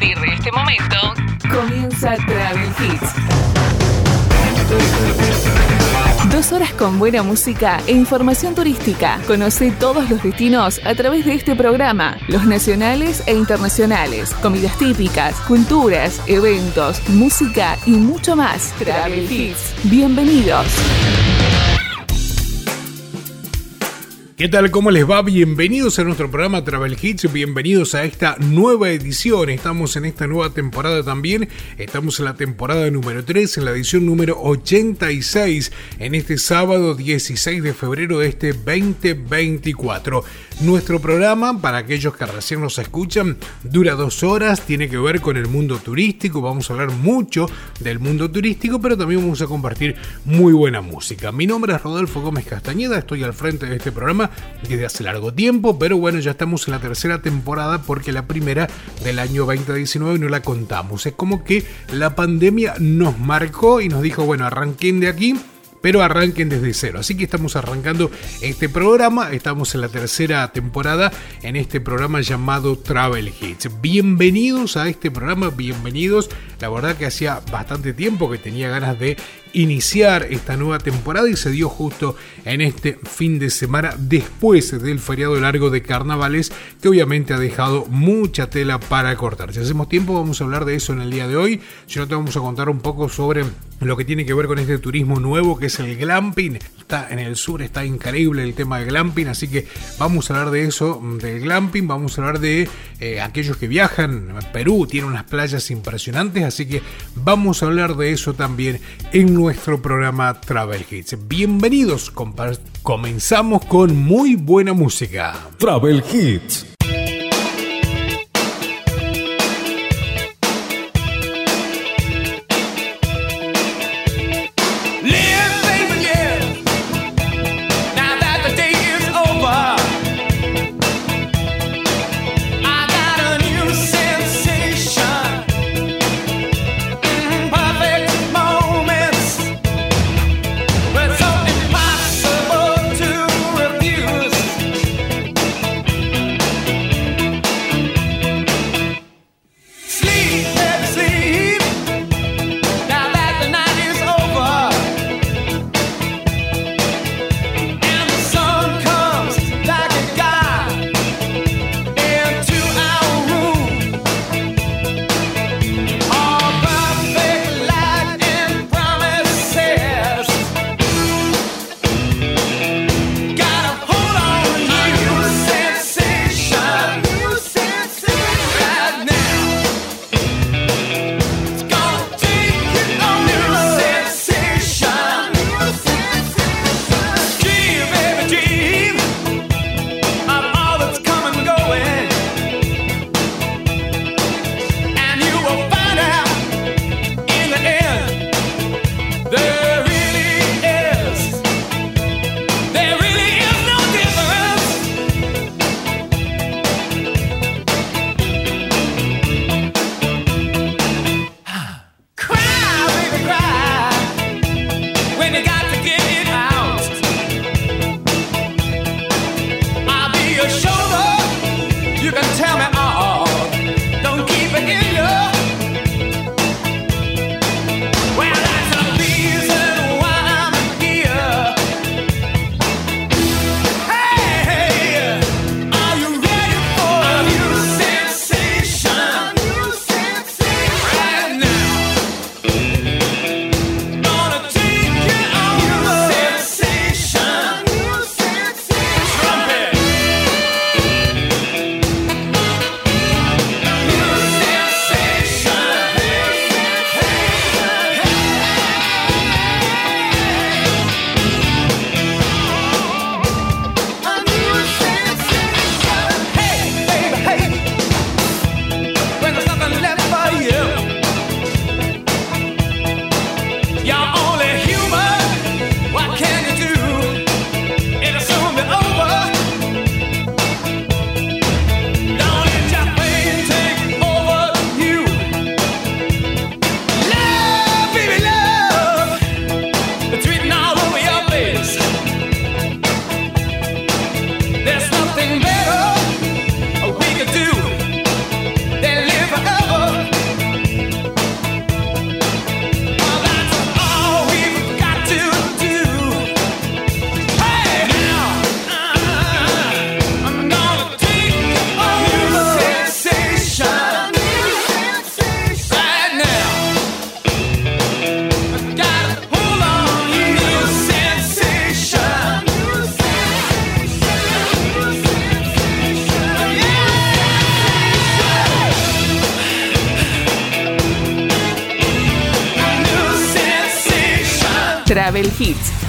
partir este momento, comienza Travel Hits. Dos horas con buena música e información turística. Conoce todos los destinos a través de este programa, los nacionales e internacionales, comidas típicas, culturas, eventos, música y mucho más. Travel Hits. Bienvenidos. ¿Qué tal? ¿Cómo les va? Bienvenidos a nuestro programa Travel Hits, bienvenidos a esta nueva edición. Estamos en esta nueva temporada también. Estamos en la temporada número 3, en la edición número 86, en este sábado 16 de febrero de este 2024. Nuestro programa, para aquellos que recién nos escuchan, dura dos horas, tiene que ver con el mundo turístico. Vamos a hablar mucho del mundo turístico, pero también vamos a compartir muy buena música. Mi nombre es Rodolfo Gómez Castañeda, estoy al frente de este programa desde hace largo tiempo, pero bueno, ya estamos en la tercera temporada porque la primera del año 2019 no la contamos. Es como que la pandemia nos marcó y nos dijo, bueno, arranquen de aquí pero arranquen desde cero. Así que estamos arrancando este programa, estamos en la tercera temporada en este programa llamado Travel Hits. Bienvenidos a este programa, bienvenidos. La verdad que hacía bastante tiempo que tenía ganas de iniciar esta nueva temporada y se dio justo en este fin de semana después del feriado largo de carnavales que obviamente ha dejado mucha tela para cortar. Si hacemos tiempo vamos a hablar de eso en el día de hoy. Si no te vamos a contar un poco sobre lo que tiene que ver con este turismo nuevo que es el glamping. Está en el sur, está increíble el tema del glamping, así que vamos a hablar de eso, del glamping, vamos a hablar de eh, aquellos que viajan. Perú tiene unas playas impresionantes, así que vamos a hablar de eso también en nuestro programa Travel Hits. Bienvenidos, comenzamos con muy buena música. Travel Hits.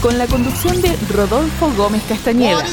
Con la conducción de Rodolfo Gómez Castañeda.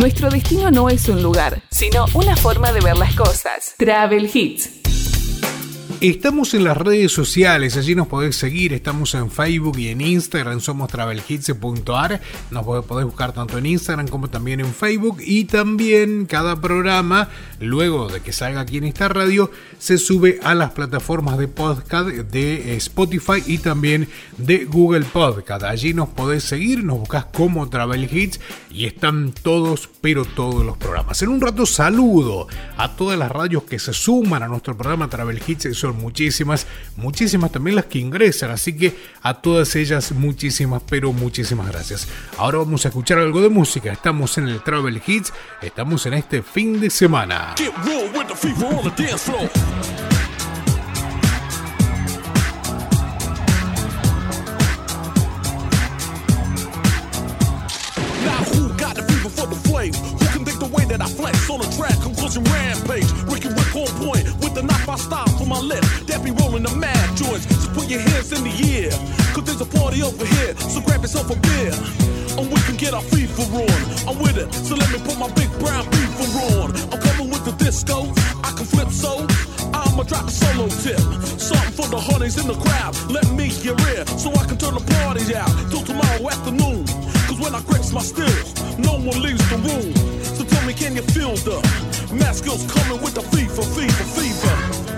Nuestro destino no es un lugar, sino una forma de ver las cosas. Travel Hits. Estamos en las redes sociales, allí nos podés seguir, estamos en Facebook y en Instagram, somos travelhits.ar, nos podés buscar tanto en Instagram como también en Facebook y también cada programa, luego de que salga aquí en esta radio, se sube a las plataformas de podcast de Spotify y también de Google Podcast. Allí nos podés seguir, nos buscas como Travel Hits y están todos, pero todos los programas. En un rato saludo a todas las radios que se suman a nuestro programa Travel Hits muchísimas, muchísimas también las que ingresan, así que a todas ellas muchísimas, pero muchísimas gracias. Ahora vamos a escuchar algo de música, estamos en el Travel Hits, estamos en este fin de semana. Now who got the fever for the flame? Who can think the way that I flex on the track? collision rampage. Ricky Rick on point with the knife I stop for my lip. That be rolling the mad joints. So put your hands in the air. Cause there's a party over here. So grab yourself a beer. And we can get our FIFA on. I'm with it. So let me put my big brown beaver on. I'm the disco. I can flip so. I'ma drop a solo tip. Something for the honeys in the crowd. Let me hear it so I can turn the party out till tomorrow afternoon. Cause when I grips my stills, no one leaves the room. So tell me, can you feel the mask skills coming with the fever, fever, fever?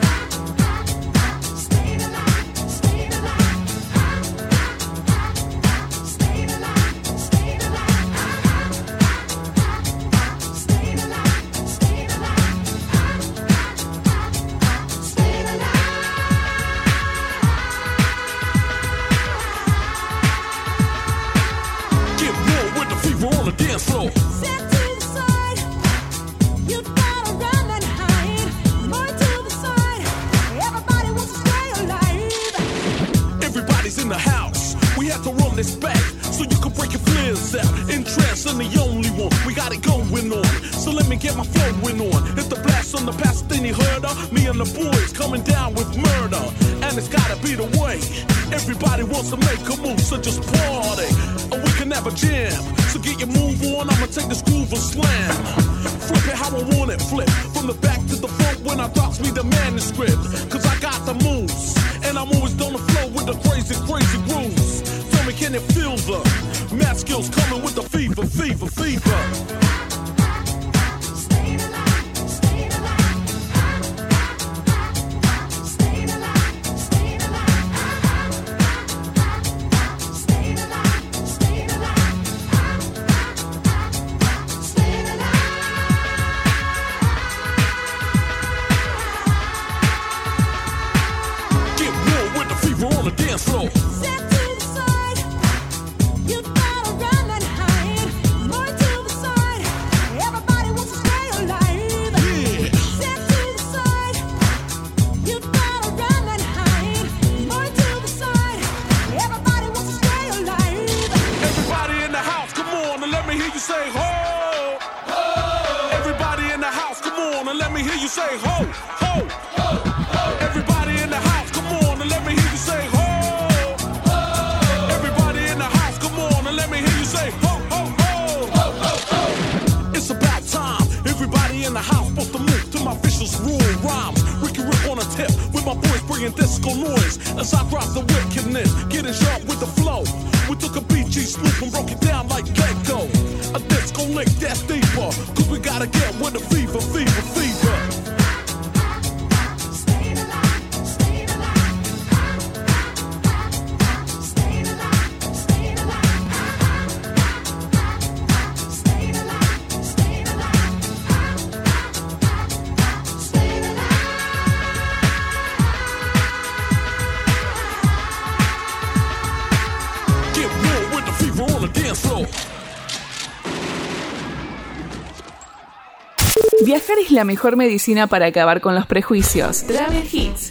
La mejor medicina para acabar con los prejuicios. Travel Hits.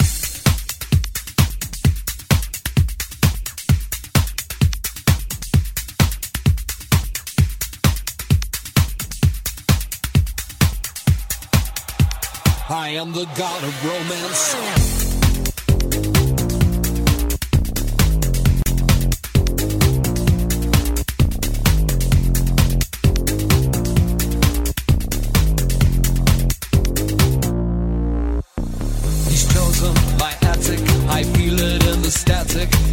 I am the god of romance. sick.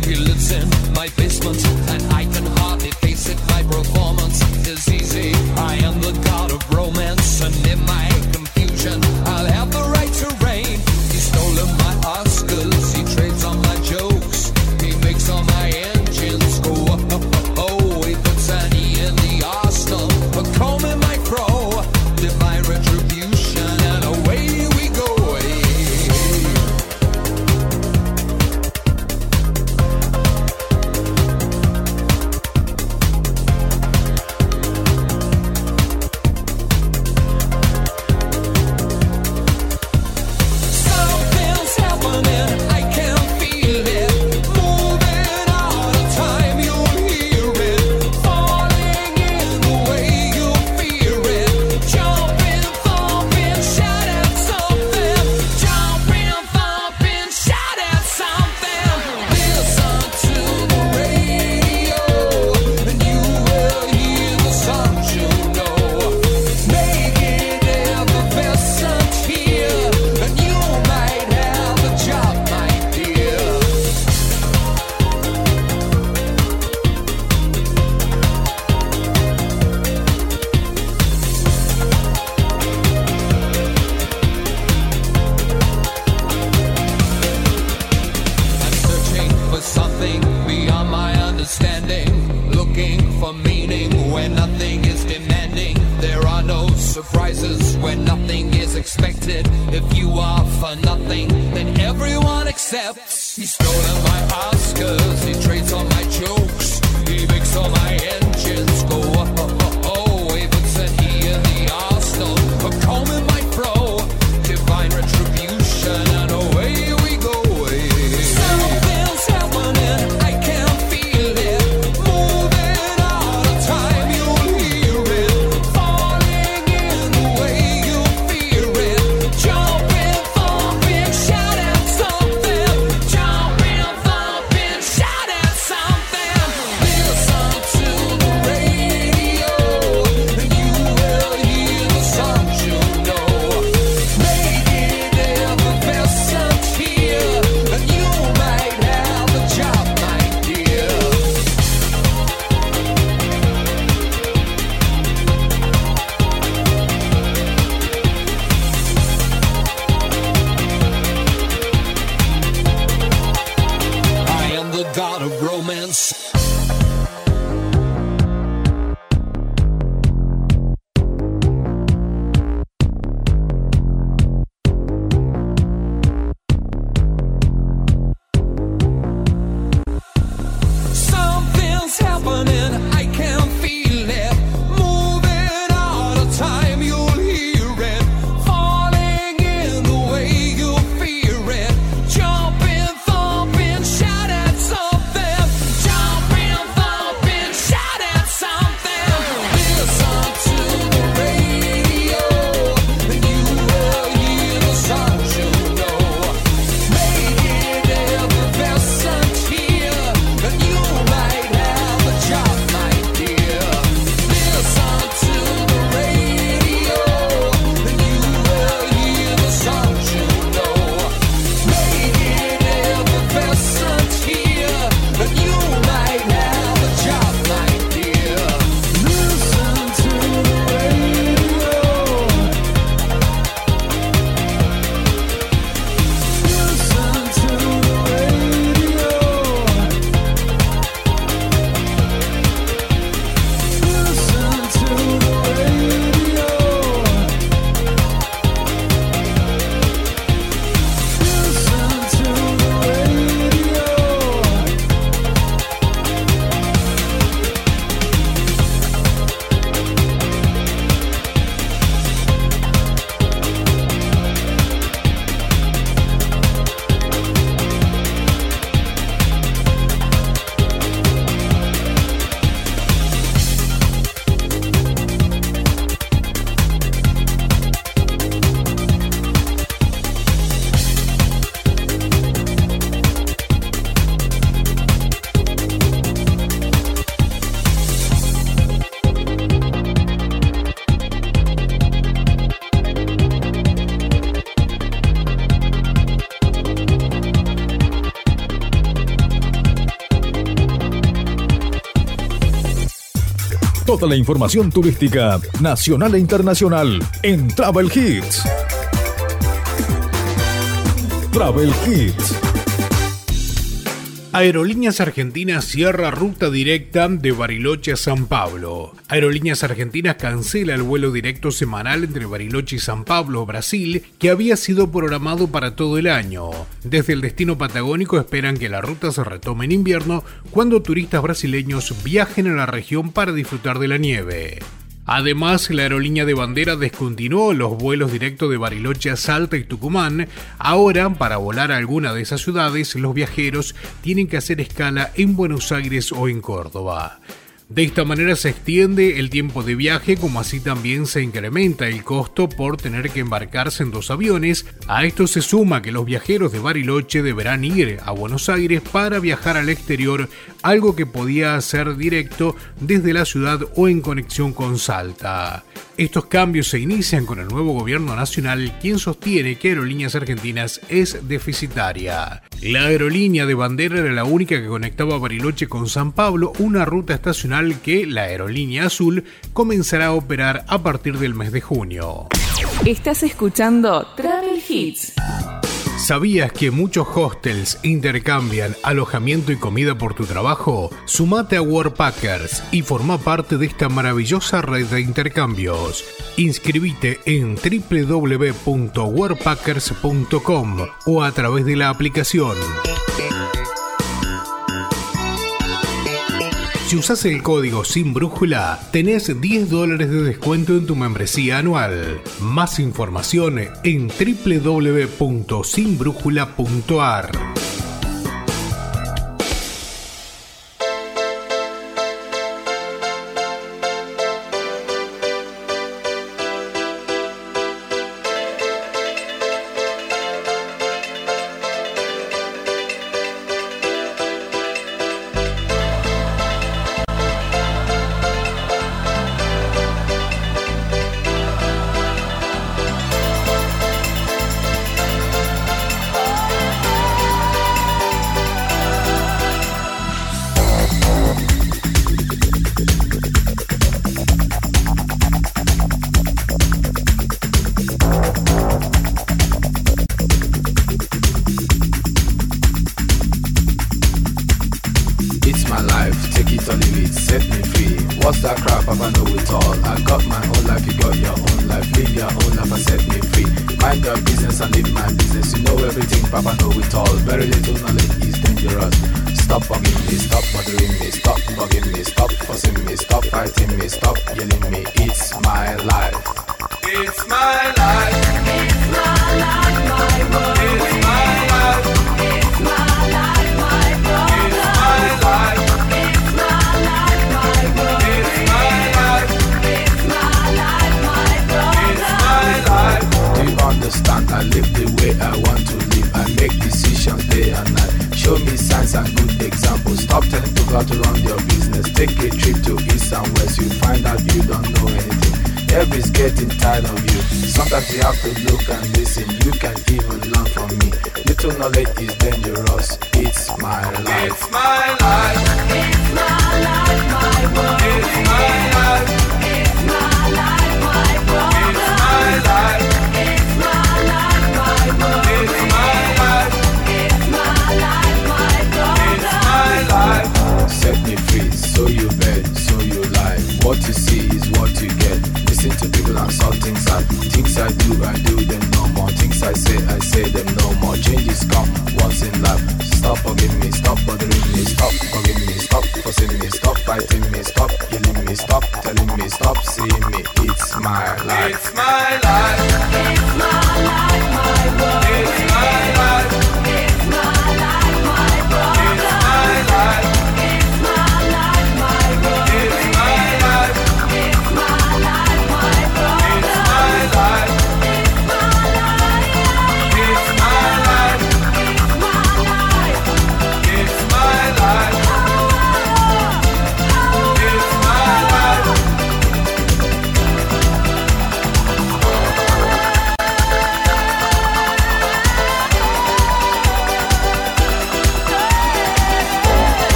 Toda la información turística nacional e internacional en Travel Hits. Travel Hits. Aerolíneas Argentinas cierra ruta directa de Bariloche a San Pablo. Aerolíneas Argentinas cancela el vuelo directo semanal entre Bariloche y San Pablo, Brasil, que había sido programado para todo el año. Desde el destino patagónico esperan que la ruta se retome en invierno cuando turistas brasileños viajen a la región para disfrutar de la nieve. Además, la aerolínea de bandera descontinuó los vuelos directos de Bariloche a Salta y Tucumán. Ahora, para volar a alguna de esas ciudades, los viajeros tienen que hacer escala en Buenos Aires o en Córdoba. De esta manera se extiende el tiempo de viaje como así también se incrementa el costo por tener que embarcarse en dos aviones. A esto se suma que los viajeros de Bariloche deberán ir a Buenos Aires para viajar al exterior, algo que podía hacer directo desde la ciudad o en conexión con Salta. Estos cambios se inician con el nuevo gobierno nacional, quien sostiene que Aerolíneas Argentinas es deficitaria. La aerolínea de bandera era la única que conectaba Bariloche con San Pablo, una ruta estacional que la aerolínea azul comenzará a operar a partir del mes de junio. Estás escuchando Travel Hits. ¿Sabías que muchos hostels intercambian alojamiento y comida por tu trabajo? Sumate a Workpackers y forma parte de esta maravillosa red de intercambios. Inscribite en www.workpackers.com o a través de la aplicación. Si usas el código sin brújula, tenés 10 dólares de descuento en tu membresía anual. Más información en www.sinbrújula.ar.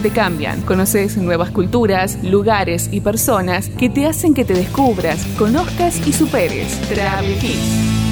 te cambian. Conoces nuevas culturas, lugares y personas que te hacen que te descubras, conozcas y superes. Travel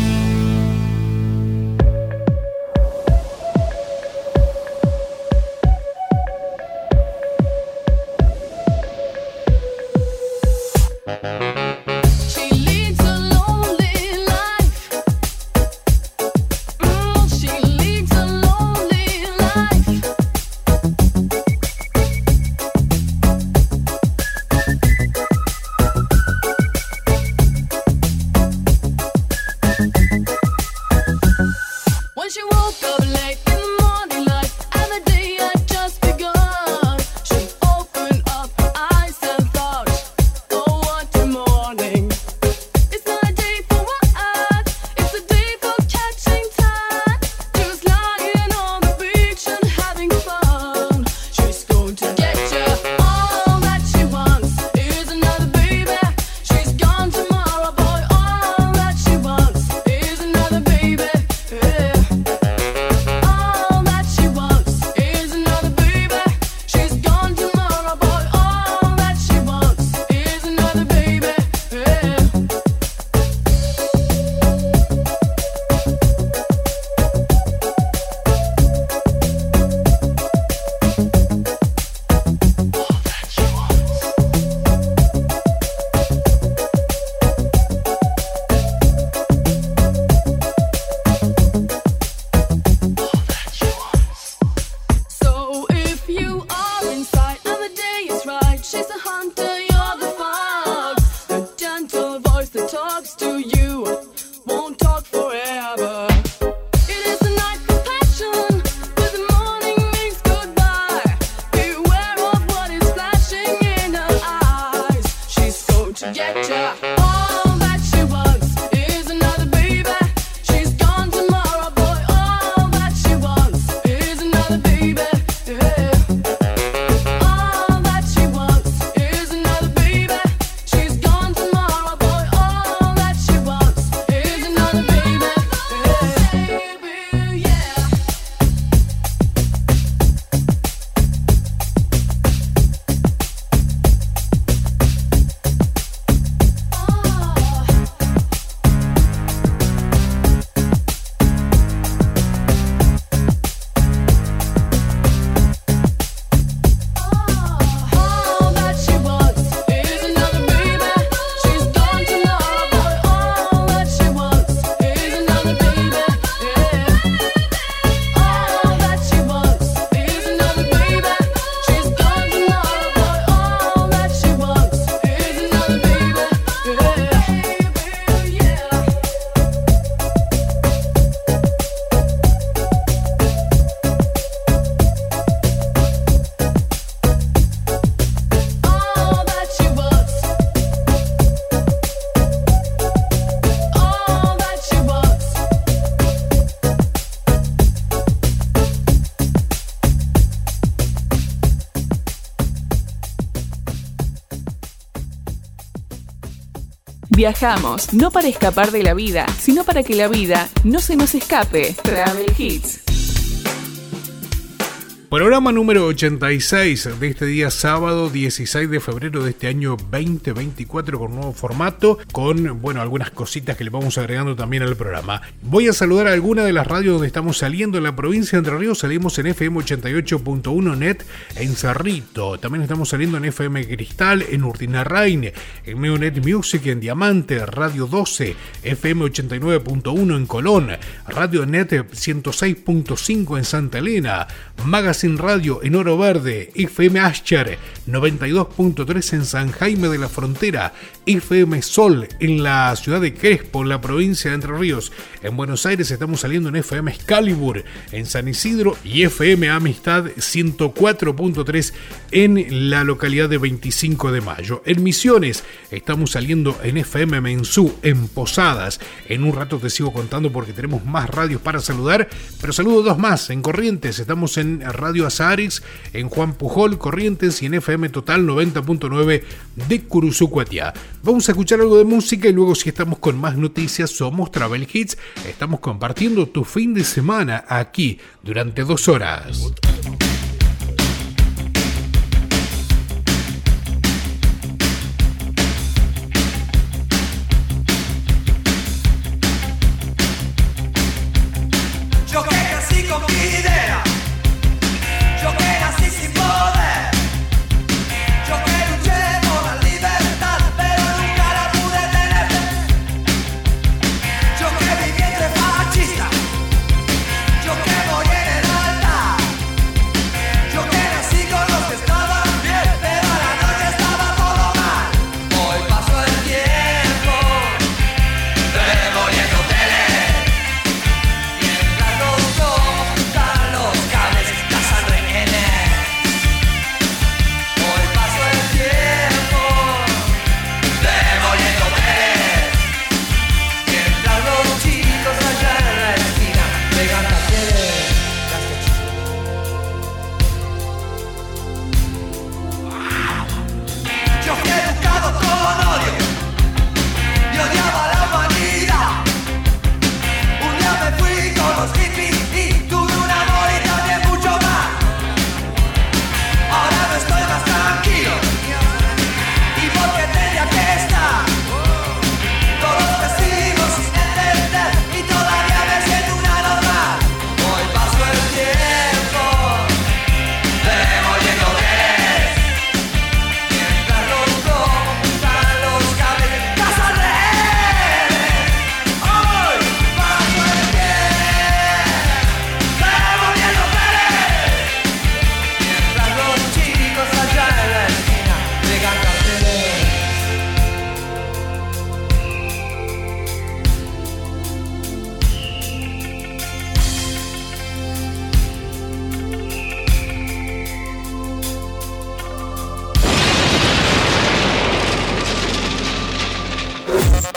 Viajamos, no para escapar de la vida, sino para que la vida no se nos escape. Travel Hits. Programa número 86 de este día sábado 16 de febrero de este año 2024 con nuevo formato, con bueno, algunas cositas que le vamos agregando también al programa. Voy a saludar a alguna de las radios donde estamos saliendo en la provincia de Entre Ríos, salimos en FM 88.1 net en Cerrito, también estamos saliendo en FM Cristal, en Urtina Rain, en Neonet Music en Diamante, Radio 12, FM 89.1 en Colón, Radio Net 106.5 en Santa Elena, Magazine Radio en Oro Verde, FM Ascher 92.3 en San Jaime de la Frontera, FM Sol en la ciudad de Crespo, en la provincia de Entre Ríos. En Buenos Aires estamos saliendo en FM Excalibur en San Isidro y FM Amistad 104.3 en la localidad de 25 de Mayo. En Misiones estamos saliendo en FM Mensú, en Posadas. En un rato te sigo contando porque tenemos más radios para saludar, pero saludo dos más. En Corrientes estamos en Radio Radio Azaris, en Juan Pujol, Corrientes y en FM Total 90.9 de Curuzucuatiá. Vamos a escuchar algo de música y luego si estamos con más noticias somos Travel Hits. Estamos compartiendo tu fin de semana aquí durante dos horas.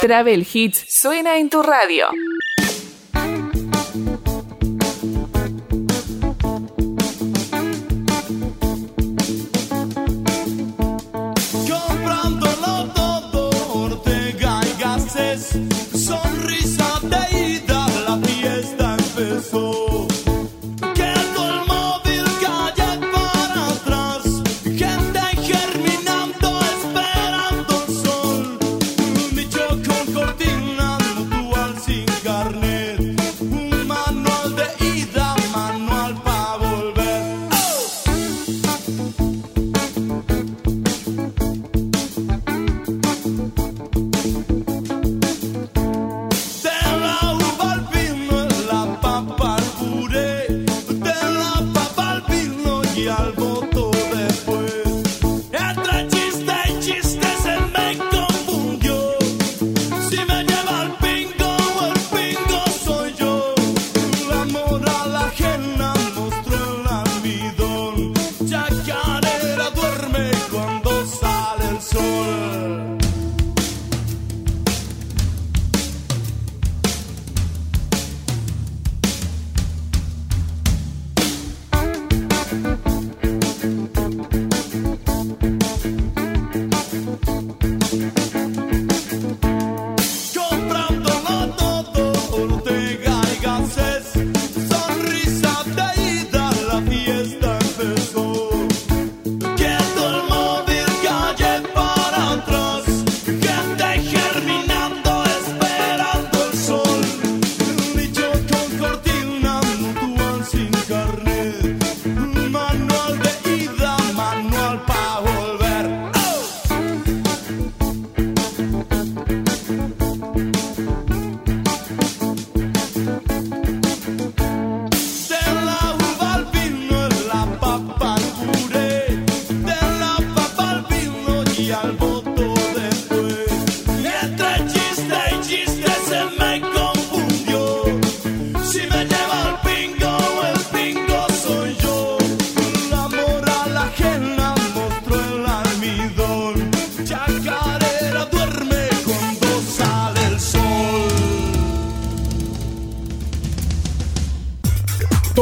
Travel Hits suena en tu radio.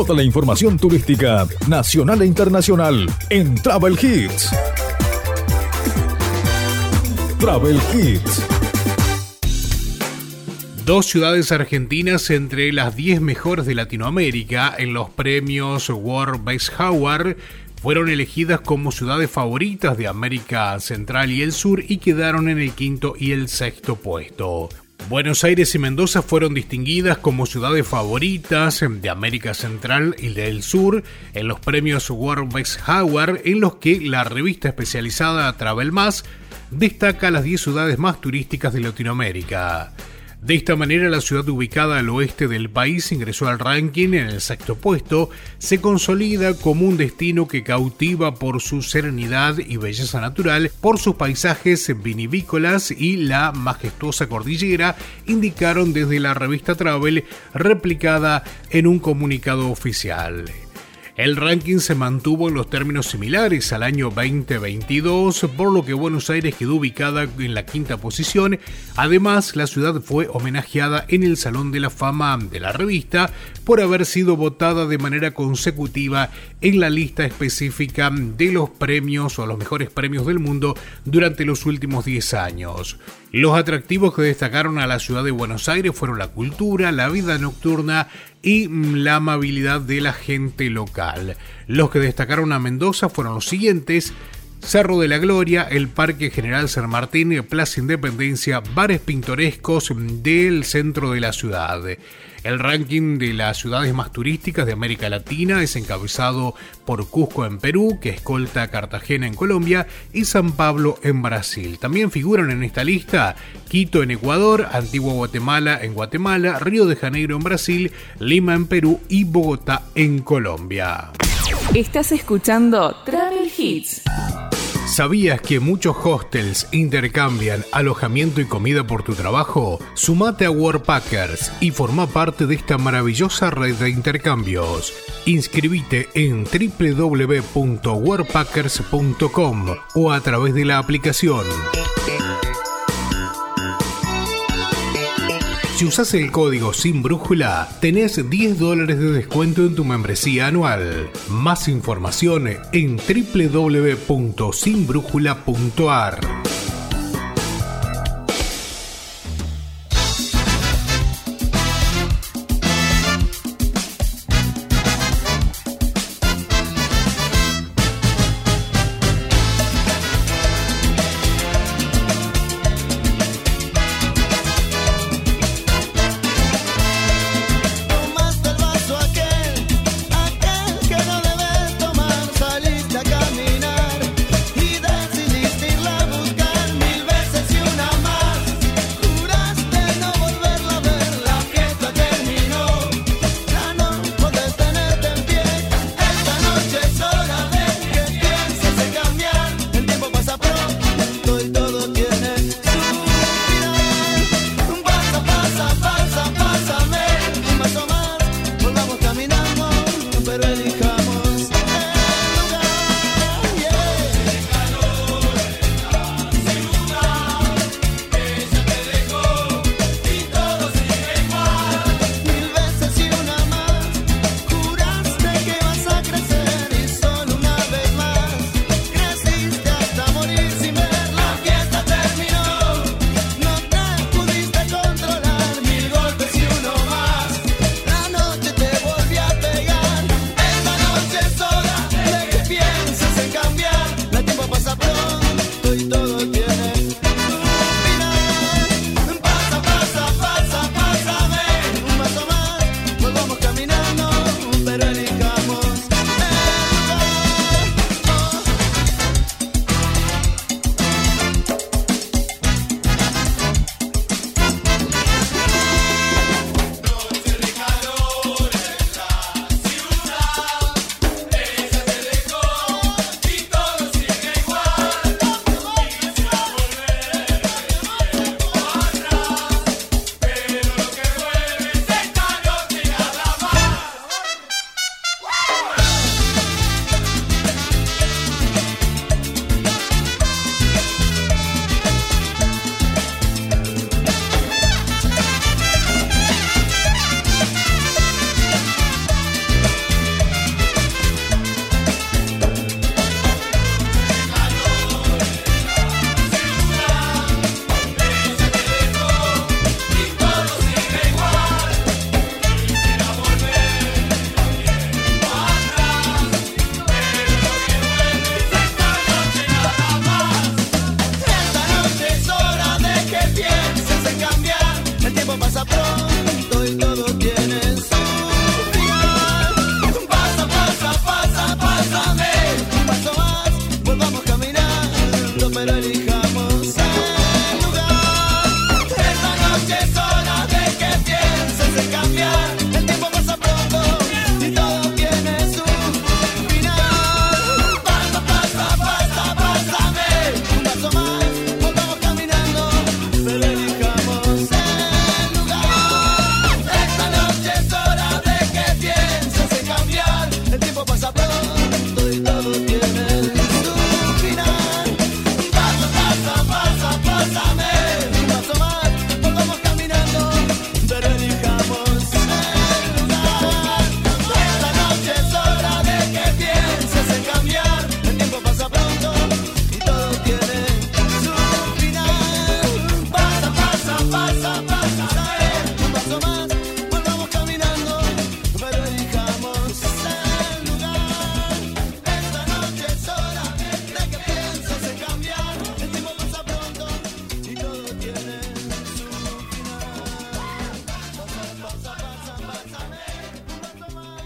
La información turística nacional e internacional en Travel Hits. Travel Hits. Dos ciudades argentinas entre las 10 mejores de Latinoamérica en los premios World Best Howard fueron elegidas como ciudades favoritas de América Central y el Sur y quedaron en el quinto y el sexto puesto. Buenos Aires y Mendoza fueron distinguidas como ciudades favoritas de América Central y del Sur en los premios World Best Howard, en los que la revista especializada Travel Más destaca las 10 ciudades más turísticas de Latinoamérica. De esta manera, la ciudad ubicada al oeste del país ingresó al ranking en el sexto puesto, se consolida como un destino que cautiva por su serenidad y belleza natural, por sus paisajes vinivícolas y la majestuosa cordillera, indicaron desde la revista Travel, replicada en un comunicado oficial. El ranking se mantuvo en los términos similares al año 2022, por lo que Buenos Aires quedó ubicada en la quinta posición. Además, la ciudad fue homenajeada en el Salón de la Fama de la revista por haber sido votada de manera consecutiva en la lista específica de los premios o los mejores premios del mundo durante los últimos 10 años. Los atractivos que destacaron a la ciudad de Buenos Aires fueron la cultura, la vida nocturna y la amabilidad de la gente local. Los que destacaron a Mendoza fueron los siguientes. Cerro de la Gloria, el Parque General San Martín, Plaza Independencia, bares pintorescos del centro de la ciudad. El ranking de las ciudades más turísticas de América Latina es encabezado por Cusco en Perú, que escolta Cartagena en Colombia y San Pablo en Brasil. También figuran en esta lista Quito en Ecuador, Antigua Guatemala en Guatemala, Río de Janeiro en Brasil, Lima en Perú y Bogotá en Colombia. Estás escuchando Travel Hits. ¿Sabías que muchos hostels intercambian alojamiento y comida por tu trabajo? Sumate a Worldpackers y forma parte de esta maravillosa red de intercambios. Inscribite en www.worldpackers.com o a través de la aplicación. Si usas el código sin brújula, tenés 10 dólares de descuento en tu membresía anual. Más información en www.sinbrújula.ar.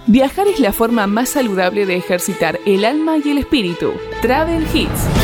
Viajar es la forma más saludable de ejercitar el alma y el espíritu. Travel Hits.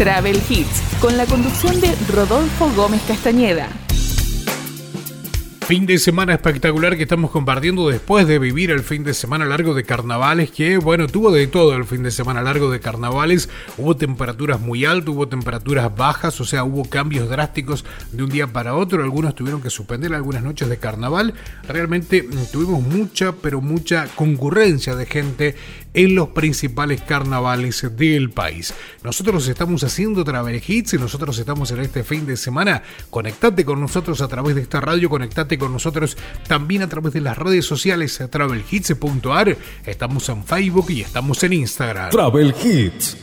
Travel Hits, con la conducción de Rodolfo Gómez Castañeda. Fin de semana espectacular que estamos compartiendo después de vivir el fin de semana largo de carnavales, que bueno, tuvo de todo el fin de semana largo de carnavales, hubo temperaturas muy altas, hubo temperaturas bajas, o sea, hubo cambios drásticos de un día para otro, algunos tuvieron que suspender algunas noches de carnaval, realmente mm, tuvimos mucha, pero mucha concurrencia de gente en los principales carnavales del país. Nosotros estamos haciendo Travel Hits y nosotros estamos en este fin de semana. Conectate con nosotros a través de esta radio, conectate con nosotros también a través de las redes sociales travelhits.ar. Estamos en Facebook y estamos en Instagram. Travel Hits.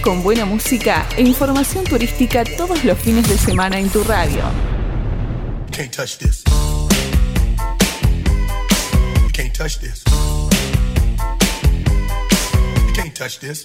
con buena música e información turística todos los fines de semana en tu radio. Can't touch this. Can't touch this. Can't touch this.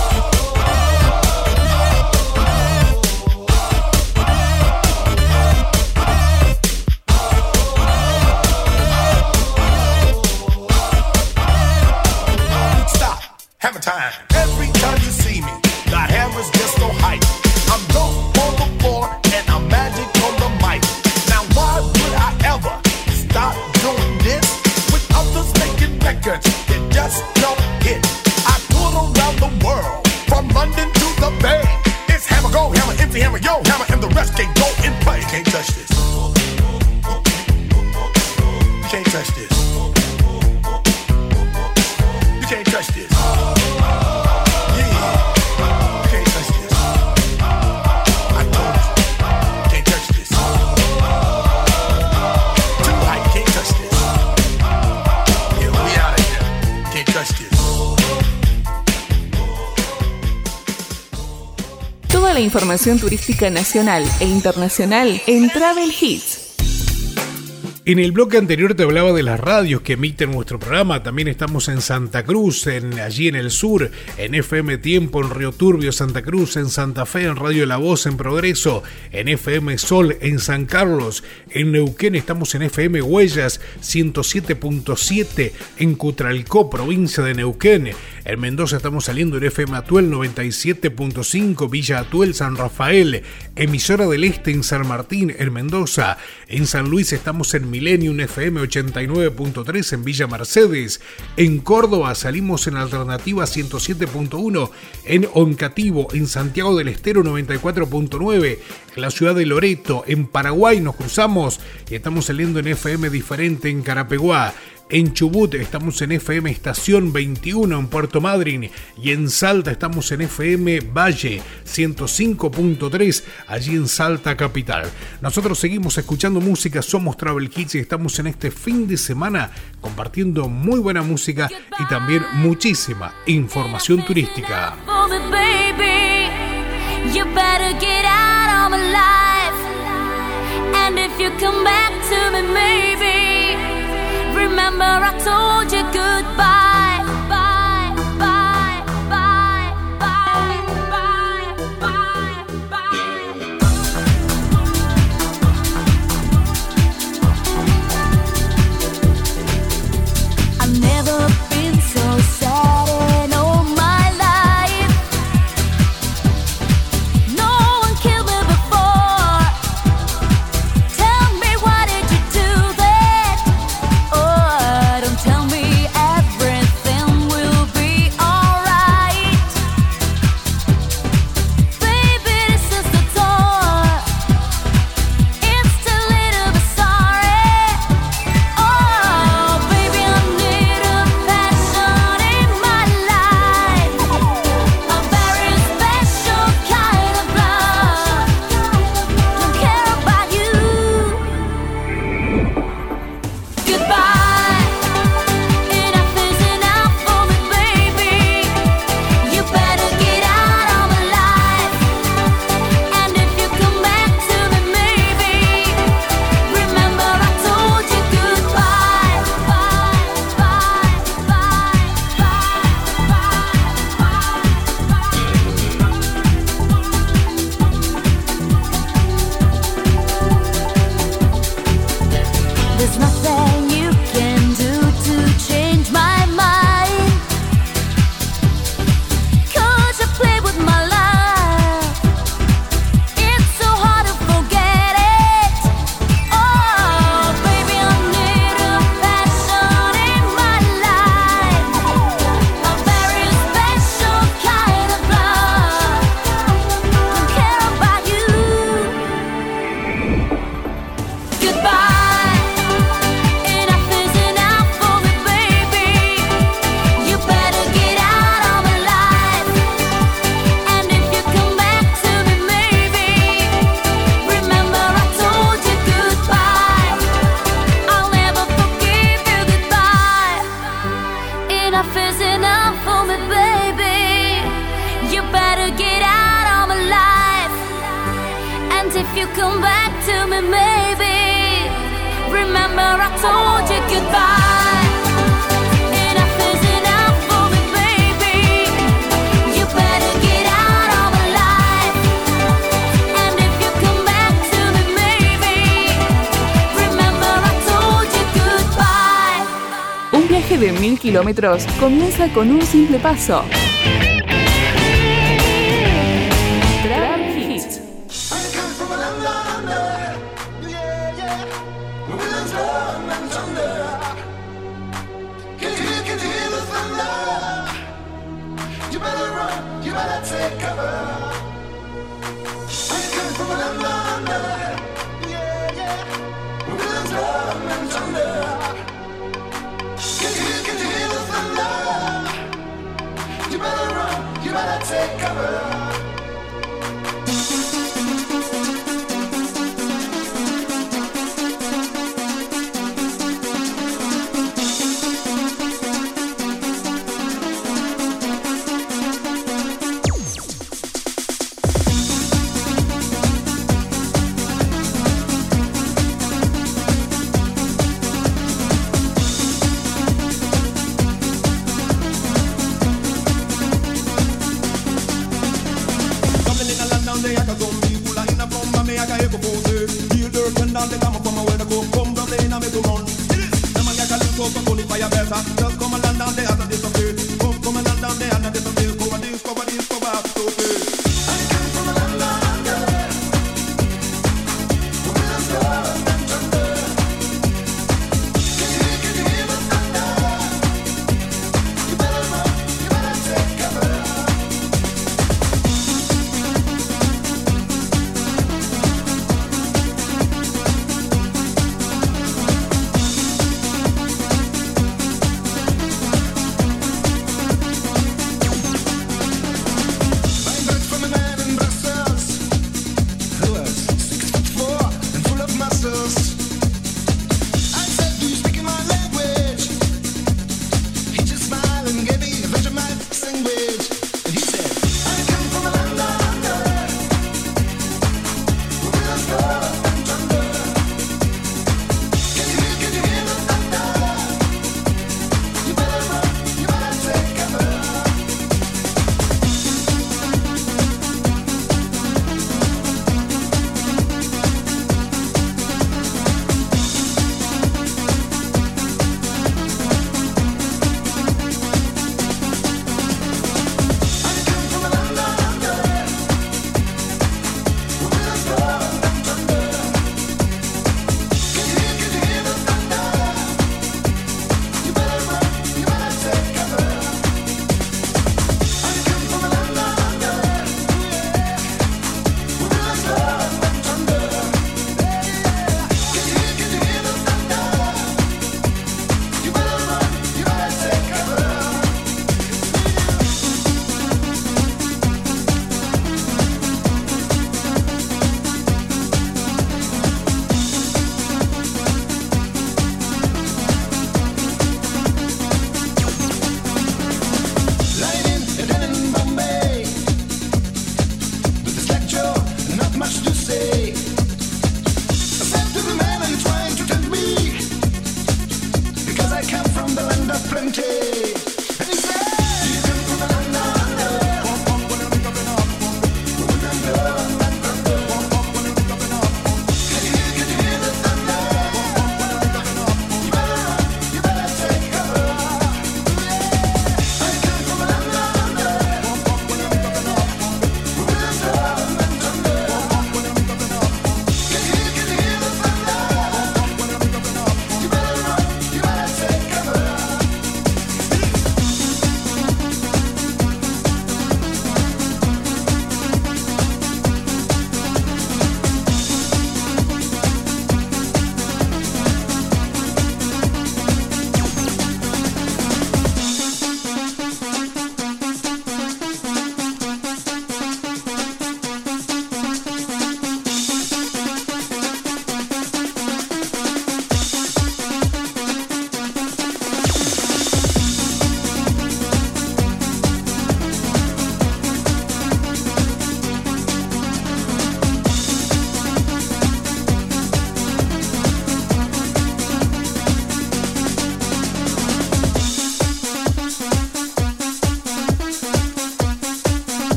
información turística nacional e internacional en Travel Hits. En el bloque anterior te hablaba de las radios que emiten nuestro programa. También estamos en Santa Cruz, en, allí en el sur, en FM Tiempo, en Río Turbio, Santa Cruz, en Santa Fe, en Radio La Voz, en Progreso, en FM Sol, en San Carlos, en Neuquén estamos en FM Huellas 107.7, en Cutralcó, provincia de Neuquén, en Mendoza estamos saliendo en FM Atuel 97.5, Villa Atuel, San Rafael, emisora del Este en San Martín, en Mendoza. En San Luis estamos en Millennium FM 89.3 en Villa Mercedes. En Córdoba salimos en Alternativa 107.1, en Oncativo, en Santiago del Estero 94.9, en la ciudad de Loreto, en Paraguay nos cruzamos y estamos saliendo en FM diferente en Carapeguá. En Chubut estamos en FM Estación 21 en Puerto Madryn y en Salta estamos en FM Valle 105.3 allí en Salta Capital. Nosotros seguimos escuchando música, somos Travel Kids y estamos en este fin de semana compartiendo muy buena música y también muchísima información turística. remember I told you goodbye. kilómetros comienza con un simple paso.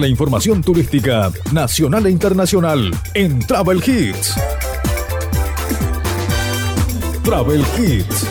La información turística nacional e internacional en Travel Hits. Travel Hits.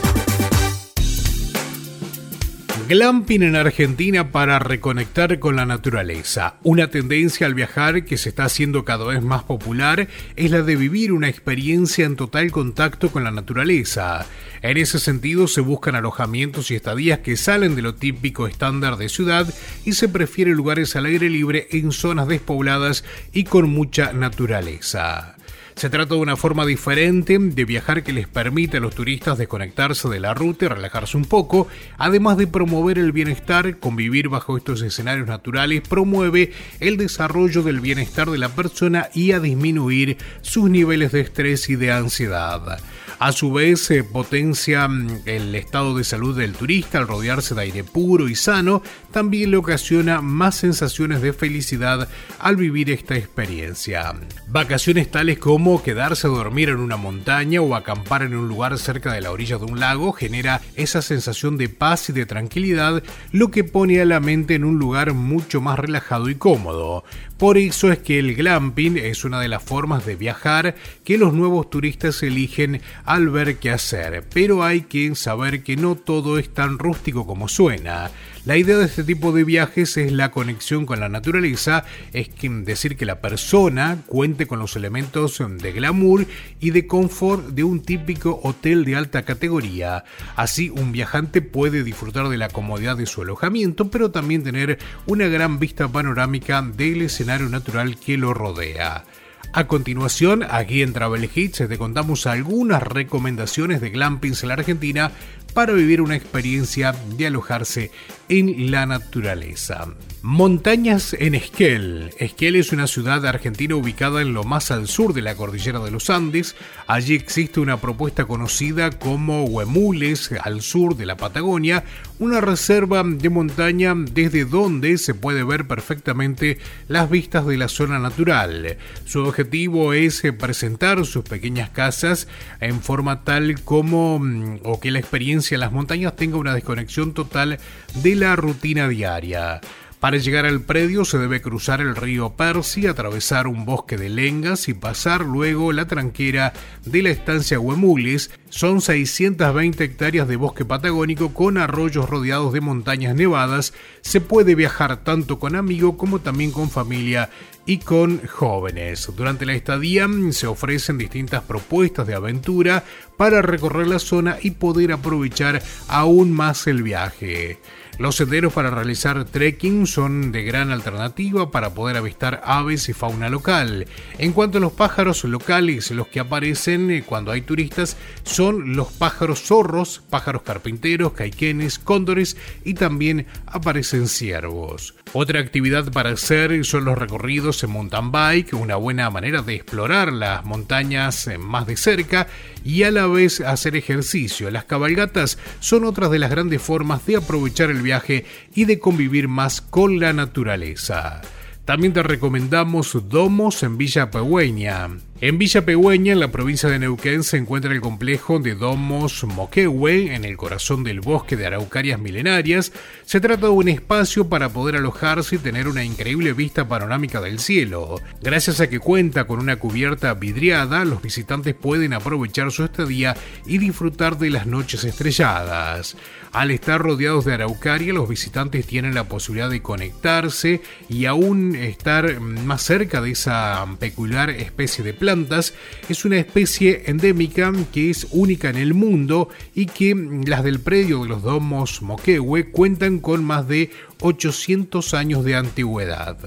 Glamping en Argentina para reconectar con la naturaleza. Una tendencia al viajar que se está haciendo cada vez más popular es la de vivir una experiencia en total contacto con la naturaleza. En ese sentido se buscan alojamientos y estadías que salen de lo típico estándar de ciudad y se prefieren lugares al aire libre en zonas despobladas y con mucha naturaleza. Se trata de una forma diferente de viajar que les permite a los turistas desconectarse de la ruta y relajarse un poco, además de promover el bienestar, convivir bajo estos escenarios naturales promueve el desarrollo del bienestar de la persona y a disminuir sus niveles de estrés y de ansiedad. A su vez, se potencia mm, el estado de salud del turista al rodearse de aire puro y sano, también le ocasiona más sensaciones de felicidad al vivir esta experiencia. Vacaciones tales como quedarse a dormir en una montaña o acampar en un lugar cerca de la orilla de un lago genera esa sensación de paz y de tranquilidad, lo que pone a la mente en un lugar mucho más relajado y cómodo. Por eso es que el glamping es una de las formas de viajar que los nuevos turistas eligen al ver qué hacer, pero hay que saber que no todo es tan rústico como suena. La idea de este tipo de viajes es la conexión con la naturaleza, es decir que la persona cuente con los elementos de glamour y de confort de un típico hotel de alta categoría. Así un viajante puede disfrutar de la comodidad de su alojamiento, pero también tener una gran vista panorámica del escenario natural que lo rodea. A continuación, aquí en Travel Hits te contamos algunas recomendaciones de glampings en la Argentina para vivir una experiencia de alojarse en la naturaleza. Montañas en Esquel. Esquel es una ciudad argentina ubicada en lo más al sur de la cordillera de los Andes. Allí existe una propuesta conocida como Huemules, al sur de la Patagonia, una reserva de montaña desde donde se puede ver perfectamente las vistas de la zona natural. Su objetivo es eh, presentar sus pequeñas casas en forma tal como mm, o que la experiencia en las montañas tenga una desconexión total de la rutina diaria. Para llegar al predio se debe cruzar el río Percy, atravesar un bosque de lengas y pasar luego la tranquera de la estancia Huemules. Son 620 hectáreas de bosque patagónico con arroyos rodeados de montañas nevadas. Se puede viajar tanto con amigos como también con familia y con jóvenes. Durante la estadía mm, se ofrecen distintas propuestas de aventura para recorrer la zona y poder aprovechar aún más el viaje. Los senderos para realizar trekking son de gran alternativa para poder avistar aves y fauna local. En cuanto a los pájaros locales, los que aparecen eh, cuando hay turistas son los pájaros zorros, pájaros carpinteros, caiquenes, cóndores y también aparecen ciervos. Otra actividad para hacer son los recorridos en mountain bike, una buena manera de explorar las montañas eh, más de cerca y a la vez hacer ejercicio. Las cabalgatas son otras de las grandes formas de aprovechar el viaje y de convivir más con la naturaleza. También te recomendamos domos en Villa Pegüeña. En Villa Pegüeña, en la provincia de Neuquén, se encuentra el complejo de Domos Moquehue, en el corazón del bosque de araucarias milenarias. Se trata de un espacio para poder alojarse y tener una increíble vista panorámica del cielo. Gracias a que cuenta con una cubierta vidriada, los visitantes pueden aprovechar su estadía y disfrutar de las noches estrelladas. Al estar rodeados de araucaria, los visitantes tienen la posibilidad de conectarse y aún estar más cerca de esa peculiar especie de plantas. Es una especie endémica que es única en el mundo y que las del predio de los domos Moquehue cuentan con más de 800 años de antigüedad.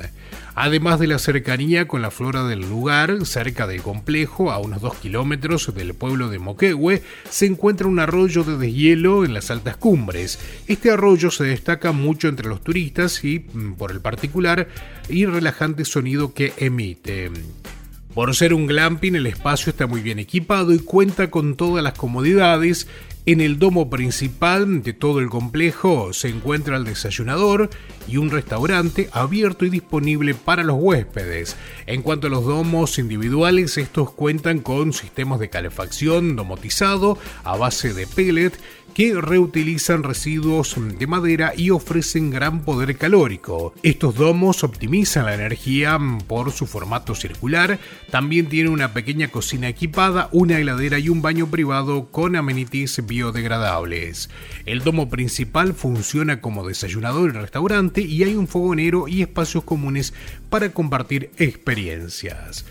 Además de la cercanía con la flora del lugar, cerca del complejo, a unos 2 kilómetros del pueblo de Moquehue, se encuentra un arroyo de deshielo en las altas cumbres. Este arroyo se destaca mucho entre los turistas y mm, por el particular y relajante sonido que emite. Por ser un glamping, el espacio está muy bien equipado y cuenta con todas las comodidades. En el domo principal de todo el complejo se encuentra el desayunador y un restaurante abierto y disponible para los huéspedes. En cuanto a los domos individuales, estos cuentan con sistemas de calefacción domotizado a base de pellet que reutilizan residuos de madera y ofrecen gran poder calórico. Estos domos optimizan la energía por su formato circular, también tiene una pequeña cocina equipada, una heladera y un baño privado con amenities biodegradables. El domo principal funciona como desayunador y restaurante y hay un fogonero y espacios comunes para compartir experiencias.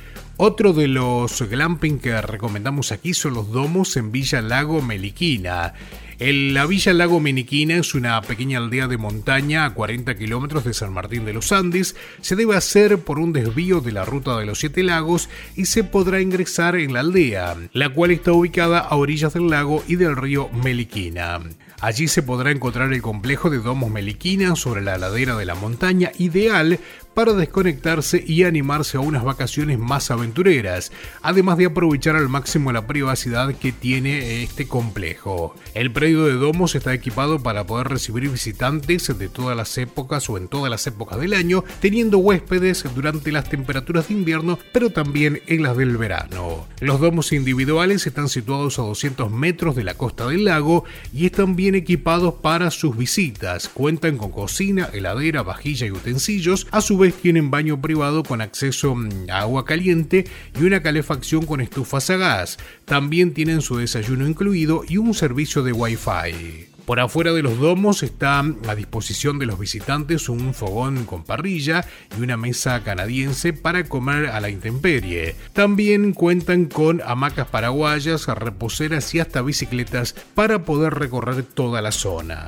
Otro de los glamping que recomendamos aquí son los domos en Villa Lago Meliquina. El- la Villa Lago Meniquina es una pequeña aldea de montaña a 40 kilómetros de San Martín de los Andes. Se debe hacer por un desvío de la ruta de los Siete Lagos y se podrá ingresar en la aldea, la cual está ubicada a orillas del lago y del río Meliquina. Allí se podrá encontrar el complejo de Domos Meliquina sobre la ladera de la montaña, ideal para desconectarse y animarse a unas vacaciones más aventureras, además de aprovechar al máximo la privacidad que tiene este complejo. El predio de Domos está equipado para poder recibir visitantes de todas las épocas o en todas las épocas del año, teniendo huéspedes durante las temperaturas de invierno, pero también en las del verano. Los domos individuales están situados a 200 metros de la costa del lago y están bien equipados para sus visitas. Cuentan con cocina, heladera, vajilla y utensilios. A su tienen baño privado con acceso mm, a agua caliente y una calefacción con estufas a gas. También tienen su desayuno incluido y un servicio de Wi-Fi. Por afuera de los domos está a disposición de los visitantes un fogón con parrilla y una mesa canadiense para comer a la intemperie. También cuentan con hamacas paraguayas, reposeras y hasta bicicletas para poder recorrer toda la zona.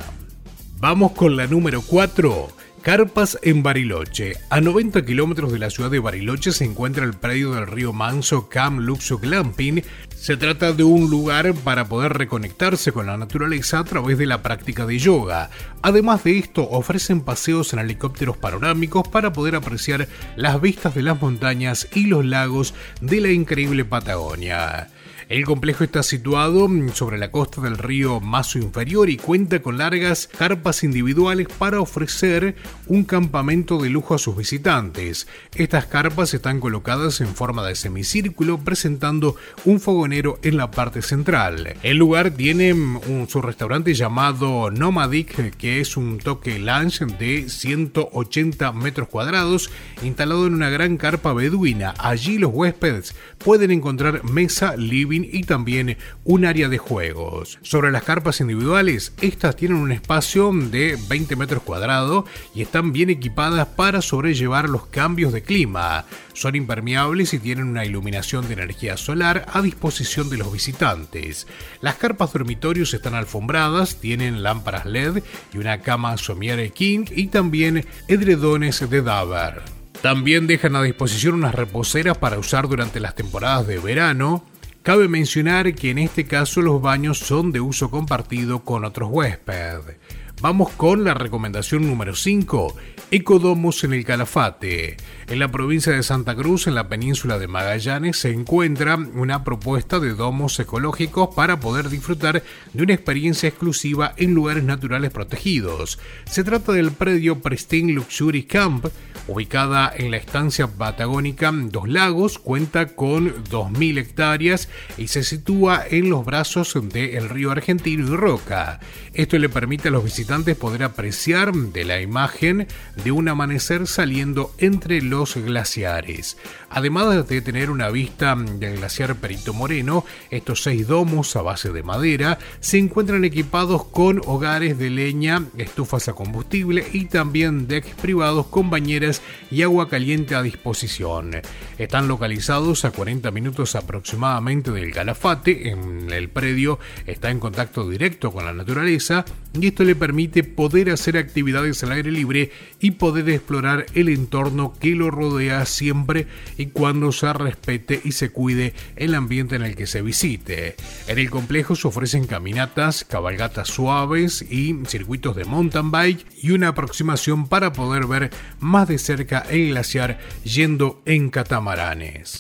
Vamos con la número 4. Carpas en Bariloche. A 90 kilómetros de la ciudad de Bariloche se encuentra el predio del río Manso Cam Luxo Glamping. Se trata de un lugar para poder reconectarse con la naturaleza a través de la práctica de yoga. Además de esto, ofrecen paseos en helicópteros panorámicos para poder apreciar las vistas de las montañas y los lagos de la increíble Patagonia. El complejo está situado sobre la costa del río Mazo Inferior y cuenta con largas carpas individuales para ofrecer un campamento de lujo a sus visitantes. Estas carpas están colocadas en forma de semicírculo presentando un fogonero en la parte central. El lugar tiene un, su restaurante llamado Nomadic que es un toque lounge de 180 metros cuadrados instalado en una gran carpa beduina. Allí los huéspedes pueden encontrar mesa, living y también un área de juegos. Sobre las carpas individuales, estas tienen un espacio de 20 metros cuadrados y están bien equipadas para sobrellevar los cambios de clima. Son impermeables y tienen una iluminación de energía solar a disposición de los visitantes. Las carpas dormitorios están alfombradas, tienen lámparas LED y una cama Somiere King y también edredones de Daver. También dejan a disposición unas reposeras para usar durante las temporadas de verano. Cabe mencionar que en este caso los baños son de uso compartido con otros huéspedes. Vamos con la recomendación número 5, Ecodomus en el Calafate. En la provincia de Santa Cruz, en la península de Magallanes, se encuentra una propuesta de domos ecológicos para poder disfrutar de una experiencia exclusiva en lugares naturales protegidos. Se trata del predio Pristine Luxury Camp, ubicada en la estancia patagónica Dos Lagos, cuenta con 2.000 hectáreas y se sitúa en los brazos del río Argentino y Roca. Esto le permite a los visitantes poder apreciar de la imagen de un amanecer saliendo entre los glaciares. Además de tener una vista del glaciar Perito Moreno, estos seis domos a base de madera se encuentran equipados con hogares de leña, estufas a combustible y también decks privados con bañeras y agua caliente a disposición. Están localizados a 40 minutos aproximadamente del Calafate, en el predio está en contacto directo con la naturaleza y esto le permite poder hacer actividades al aire libre y poder explorar el entorno que lo rodea siempre y cuando se respete y se cuide el ambiente en el que se visite. En el complejo se ofrecen caminatas, cabalgatas suaves y circuitos de mountain bike y una aproximación para poder ver más de cerca el glaciar yendo en catamaranes.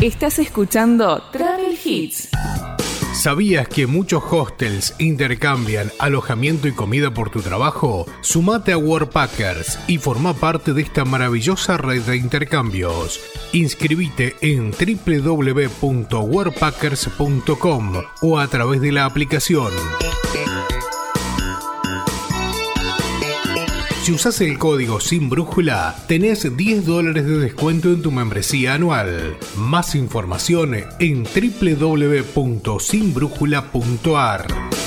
Estás escuchando Travel Hits. ¿Sabías que muchos hostels intercambian alojamiento y comida por tu trabajo? Sumate a Workpackers y forma parte de esta maravillosa red de intercambios. Inscribite en www.workpackers.com o a través de la aplicación. Si usas el código sin brújula, tenés 10 dólares de descuento en tu membresía anual. Más información en www.sinbrújula.ar.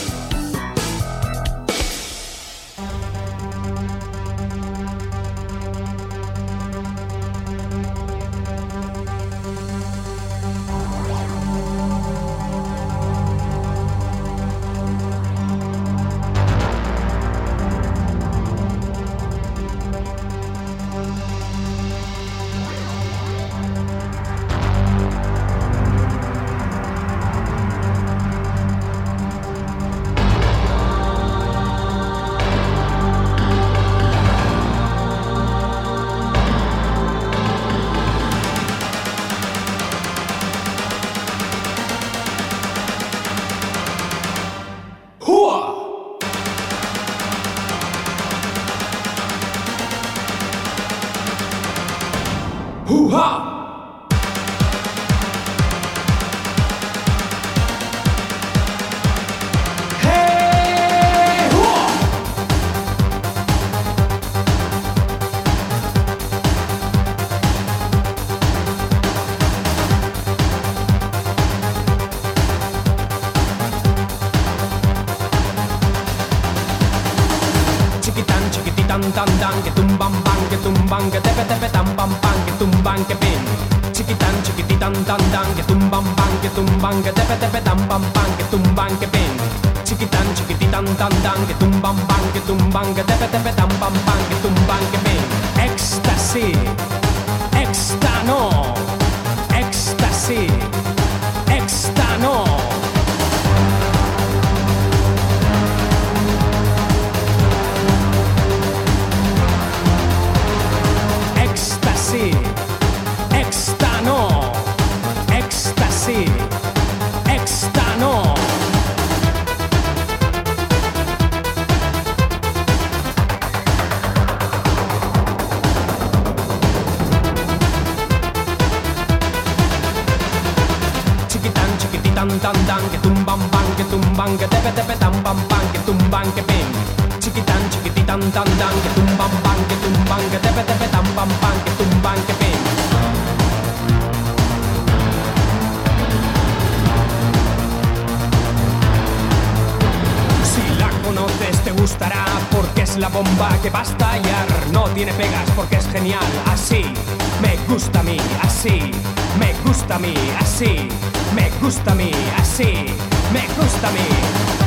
Bye.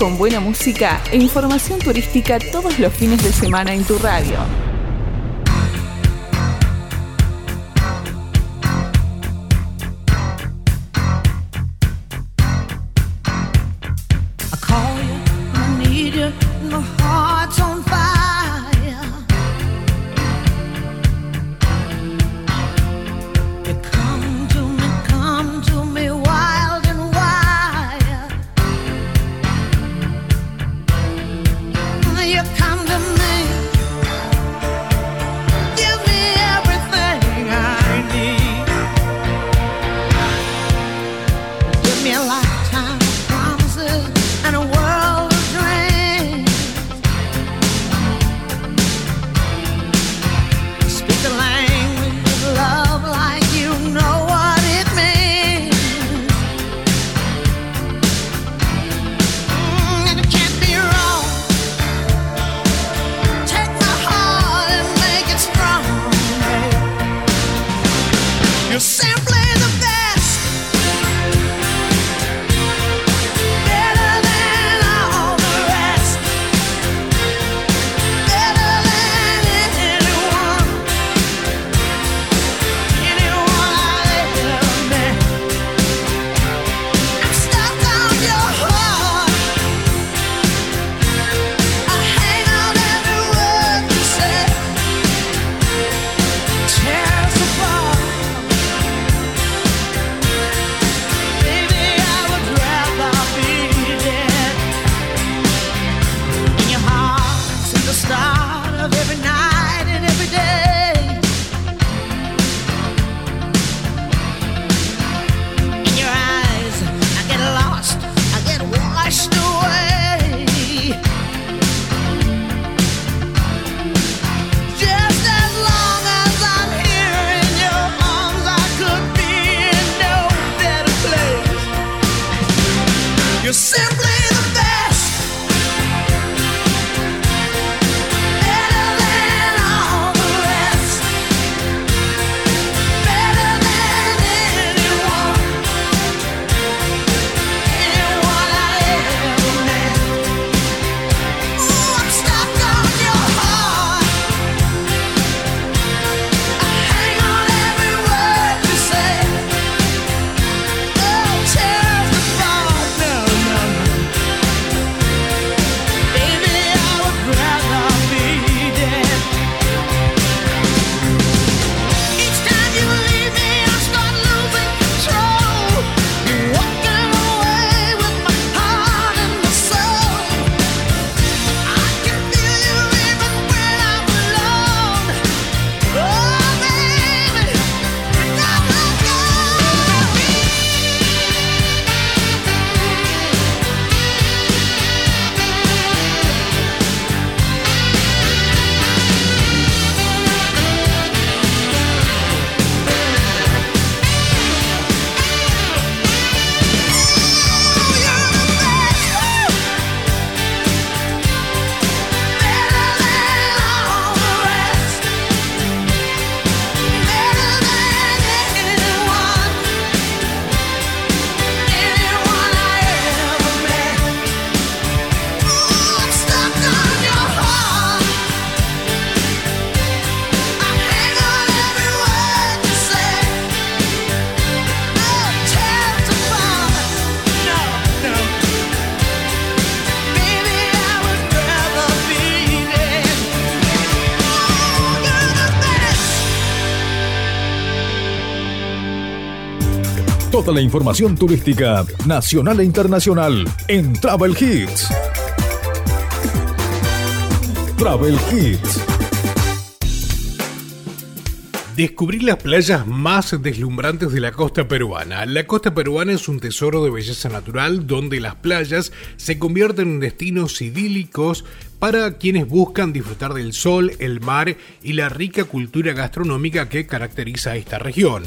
con buena música e información turística todos los fines de semana en tu radio. Toda la información turística nacional e internacional en Travel Hits. Travel Hits. Descubrir las playas más deslumbrantes de la costa peruana. La costa peruana es un tesoro de belleza natural donde las playas se convierten en destinos idílicos para quienes buscan disfrutar del sol, el mar y la rica cultura gastronómica que caracteriza a esta región.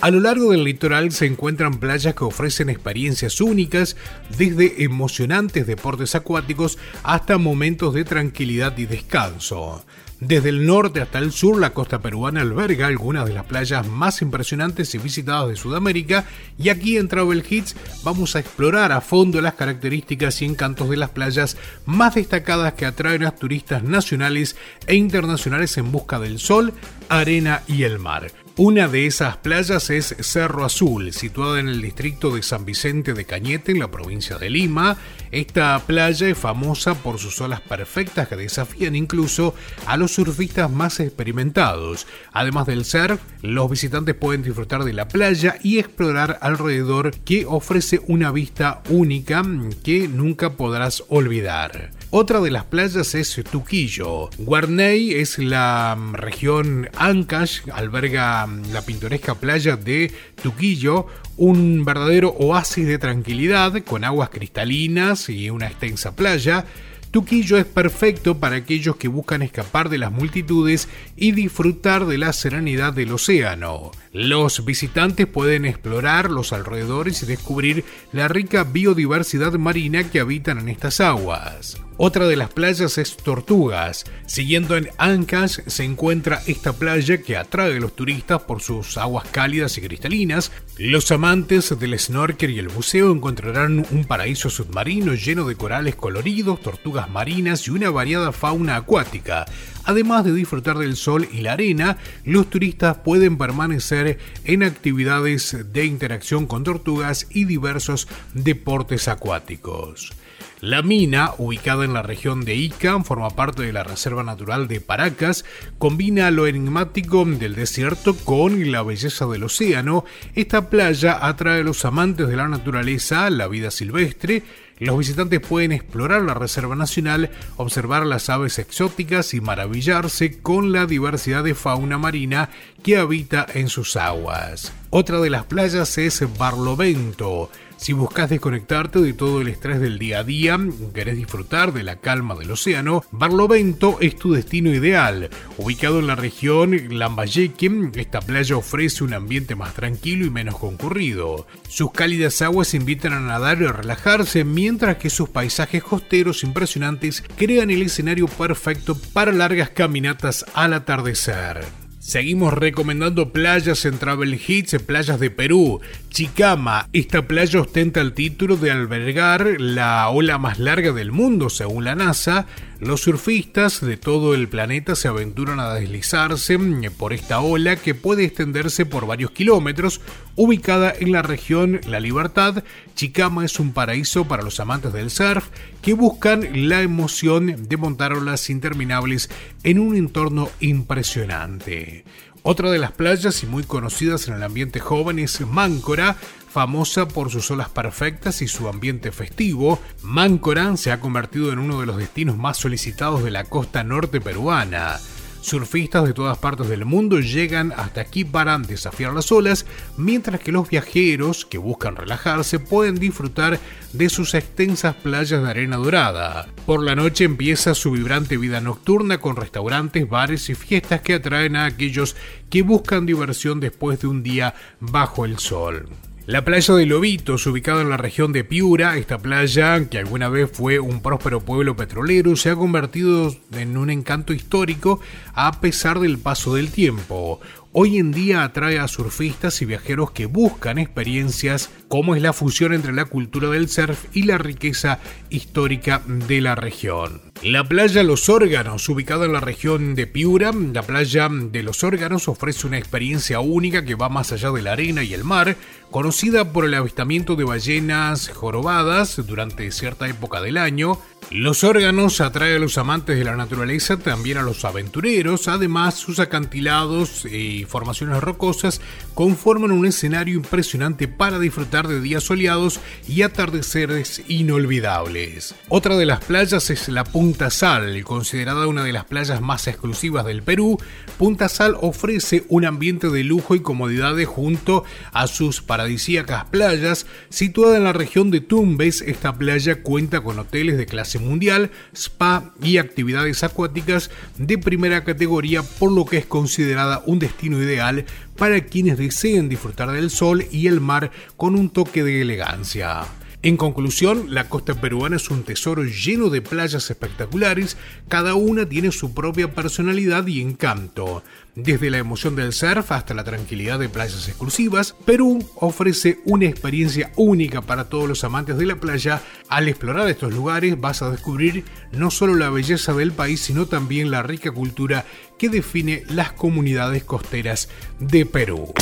A lo largo del litoral se encuentran playas que ofrecen experiencias únicas, desde emocionantes deportes acuáticos hasta momentos de tranquilidad y descanso. Desde el norte hasta el sur, la costa peruana alberga algunas de las playas más impresionantes y visitadas de Sudamérica y aquí en Travel Hits vamos a explorar a fondo las características y encantos de las playas más destacadas que atraen a turistas nacionales e internacionales en busca del sol, arena y el mar. Una de esas playas es Cerro Azul, situada en el distrito de San Vicente de Cañete, en la provincia de Lima. Esta playa es famosa por sus olas perfectas que desafían incluso a los surfistas más experimentados. Además del surf, los visitantes pueden disfrutar de la playa y explorar alrededor que ofrece una vista única que nunca podrás olvidar. Otra de las playas es Tuquillo. Guarney es la mm, región Ancash, alberga mm, la pintoresca playa de Tuquillo, un verdadero oasis de tranquilidad con aguas cristalinas y una extensa playa. Tuquillo es perfecto para aquellos que buscan escapar de las multitudes y disfrutar de la serenidad del océano. Los visitantes pueden explorar los alrededores y descubrir la rica biodiversidad marina que habitan en estas aguas. Otra de las playas es Tortugas. Siguiendo en Ancash se encuentra esta playa que atrae a los turistas por sus aguas cálidas y cristalinas. Los amantes del snorkel y el buceo encontrarán un paraíso submarino lleno de corales coloridos, tortugas marinas y una variada fauna acuática. Además de disfrutar del sol y la arena, los turistas pueden permanecer en actividades de interacción con tortugas y diversos deportes acuáticos. La mina, ubicada en la región de Ica, forma parte de la Reserva Natural de Paracas, combina lo enigmático del desierto con la belleza del océano. Esta playa atrae a los amantes de la naturaleza, la vida silvestre, los visitantes pueden explorar la Reserva Nacional, observar las aves exóticas y maravillarse con la diversidad de fauna marina que habita en sus aguas. Otra de las playas es Barlovento. Si buscas desconectarte de todo el estrés del día a día, querés disfrutar de la calma del océano, Barlovento es tu destino ideal. Ubicado en la región Lambayeque, esta playa ofrece un ambiente más tranquilo y menos concurrido. Sus cálidas aguas invitan a nadar y a relajarse, mientras que sus paisajes costeros impresionantes crean el escenario perfecto para largas caminatas al atardecer. Seguimos recomendando playas en Travel Hits, playas de Perú. Chicama, esta playa ostenta el título de albergar la ola más larga del mundo, según la NASA. Los surfistas de todo el planeta se aventuran a deslizarse por esta ola que puede extenderse por varios kilómetros. Ubicada en la región La Libertad, Chicama es un paraíso para los amantes del surf que buscan la emoción de montar olas interminables en un entorno impresionante. Otra de las playas y muy conocidas en el ambiente joven es Máncora, famosa por sus olas perfectas y su ambiente festivo. Máncora se ha convertido en uno de los destinos más solicitados de la costa norte peruana. Surfistas de todas partes del mundo llegan hasta aquí para desafiar las olas, mientras que los viajeros que buscan relajarse pueden disfrutar de sus extensas playas de arena dorada. Por la noche empieza su vibrante vida nocturna con restaurantes, bares y fiestas que atraen a aquellos que buscan diversión después de un día bajo el sol. La playa de Lobitos, ubicada en la región de Piura, esta playa, que alguna vez fue un próspero pueblo petrolero, se ha convertido en un encanto histórico a pesar del paso del tiempo. Hoy en día atrae a surfistas y viajeros que buscan experiencias como es la fusión entre la cultura del surf y la riqueza histórica de la región. La playa Los Órganos, ubicada en la región de Piura, la playa de Los Órganos ofrece una experiencia única que va más allá de la arena y el mar, conocida por el avistamiento de ballenas jorobadas durante cierta época del año. Los órganos atraen a los amantes de la naturaleza, también a los aventureros, además sus acantilados y formaciones rocosas conforman un escenario impresionante para disfrutar de días soleados y atardeceres inolvidables. Otra de las playas es la Punta Punta Sal, considerada una de las playas más exclusivas del Perú, Punta Sal ofrece un ambiente de lujo y comodidades junto a sus paradisíacas playas. Situada en la región de Tumbes, esta playa cuenta con hoteles de clase mundial, spa y actividades acuáticas de primera categoría, por lo que es considerada un destino ideal para quienes deseen disfrutar del sol y el mar con un toque de elegancia. En conclusión, la costa peruana es un tesoro lleno de playas espectaculares, cada una tiene su propia personalidad y encanto. Desde la emoción del surf hasta la tranquilidad de playas exclusivas, Perú ofrece una experiencia única para todos los amantes de la playa. Al explorar estos lugares vas a descubrir no solo la belleza del país, sino también la rica cultura que define las comunidades costeras de Perú.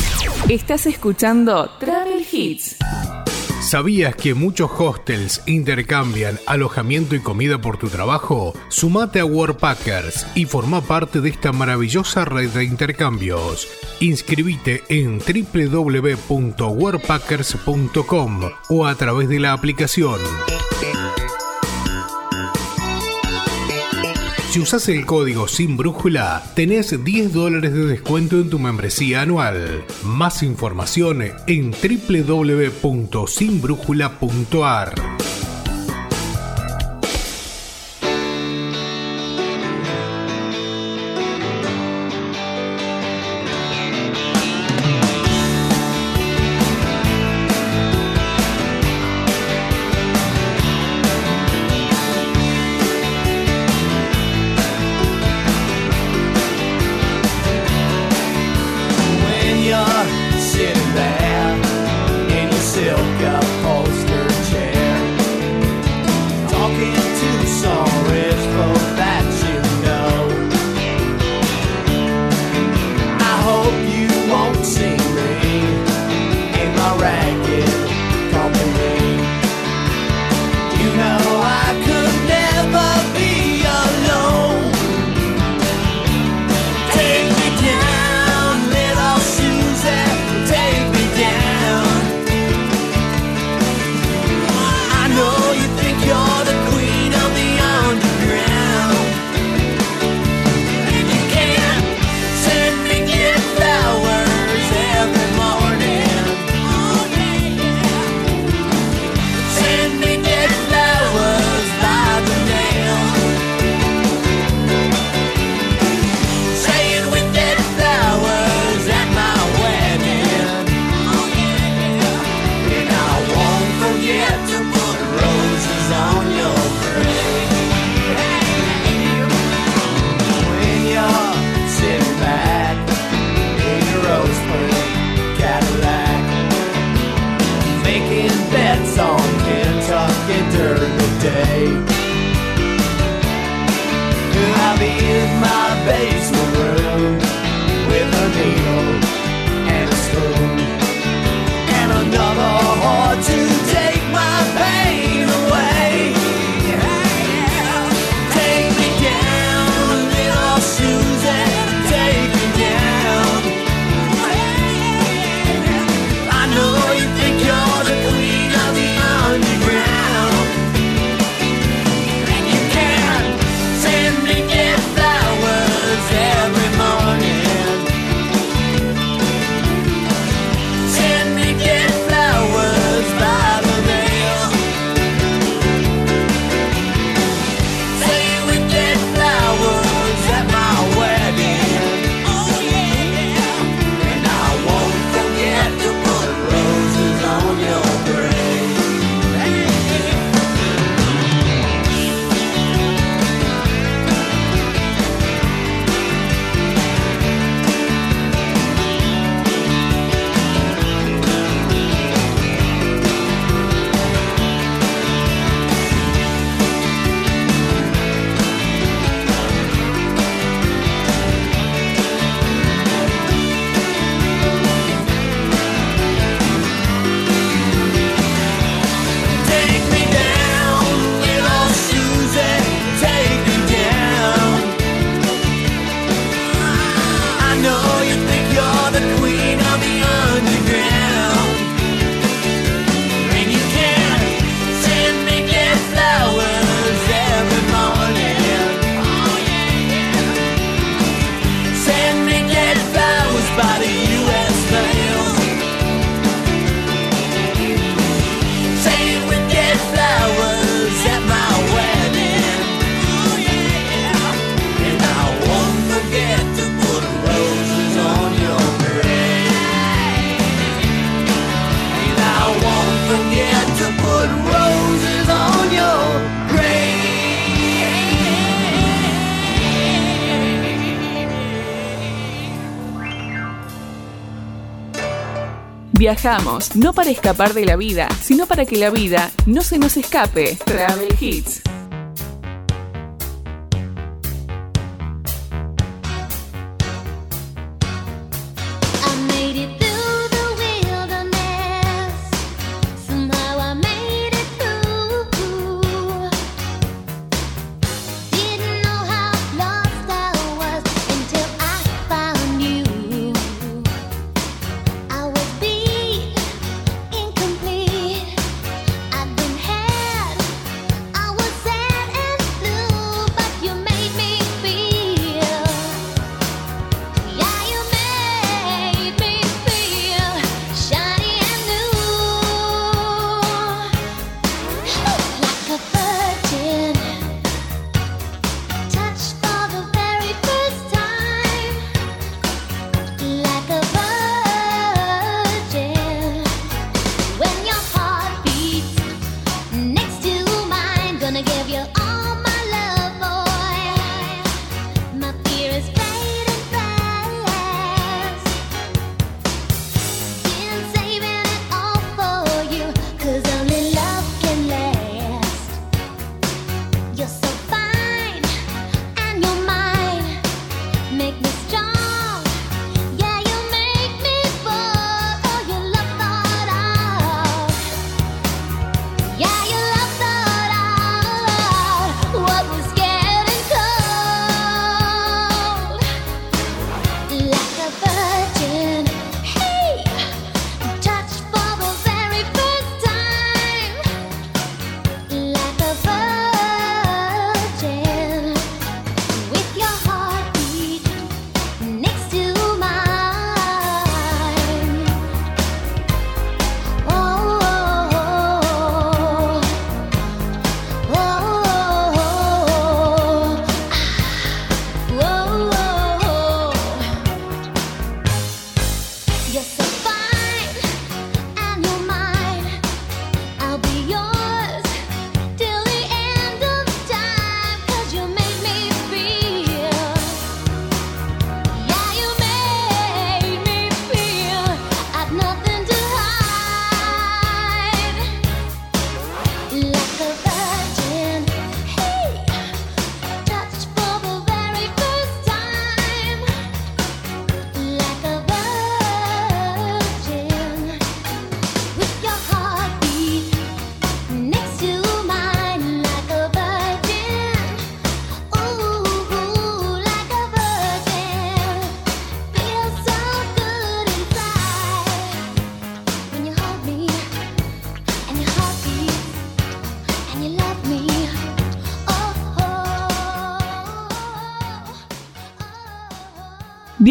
Estás escuchando Travel Hits. ¿Sabías que muchos hostels intercambian alojamiento y comida por tu trabajo? Sumate a Worldpackers y forma parte de esta maravillosa red de intercambios. Inscribite en www.worldpackers.com o a través de la aplicación. Si usas el código sin brújula, tenés 10 dólares de descuento en tu membresía anual. Más información en www.sinbrújula.ar. Viajamos, no para escapar de la vida, sino para que la vida no se nos escape. Travel Hits.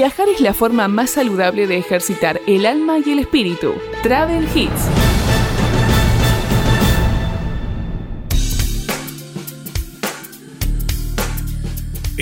Viajar es la forma más saludable de ejercitar el alma y el espíritu. Travel Hits.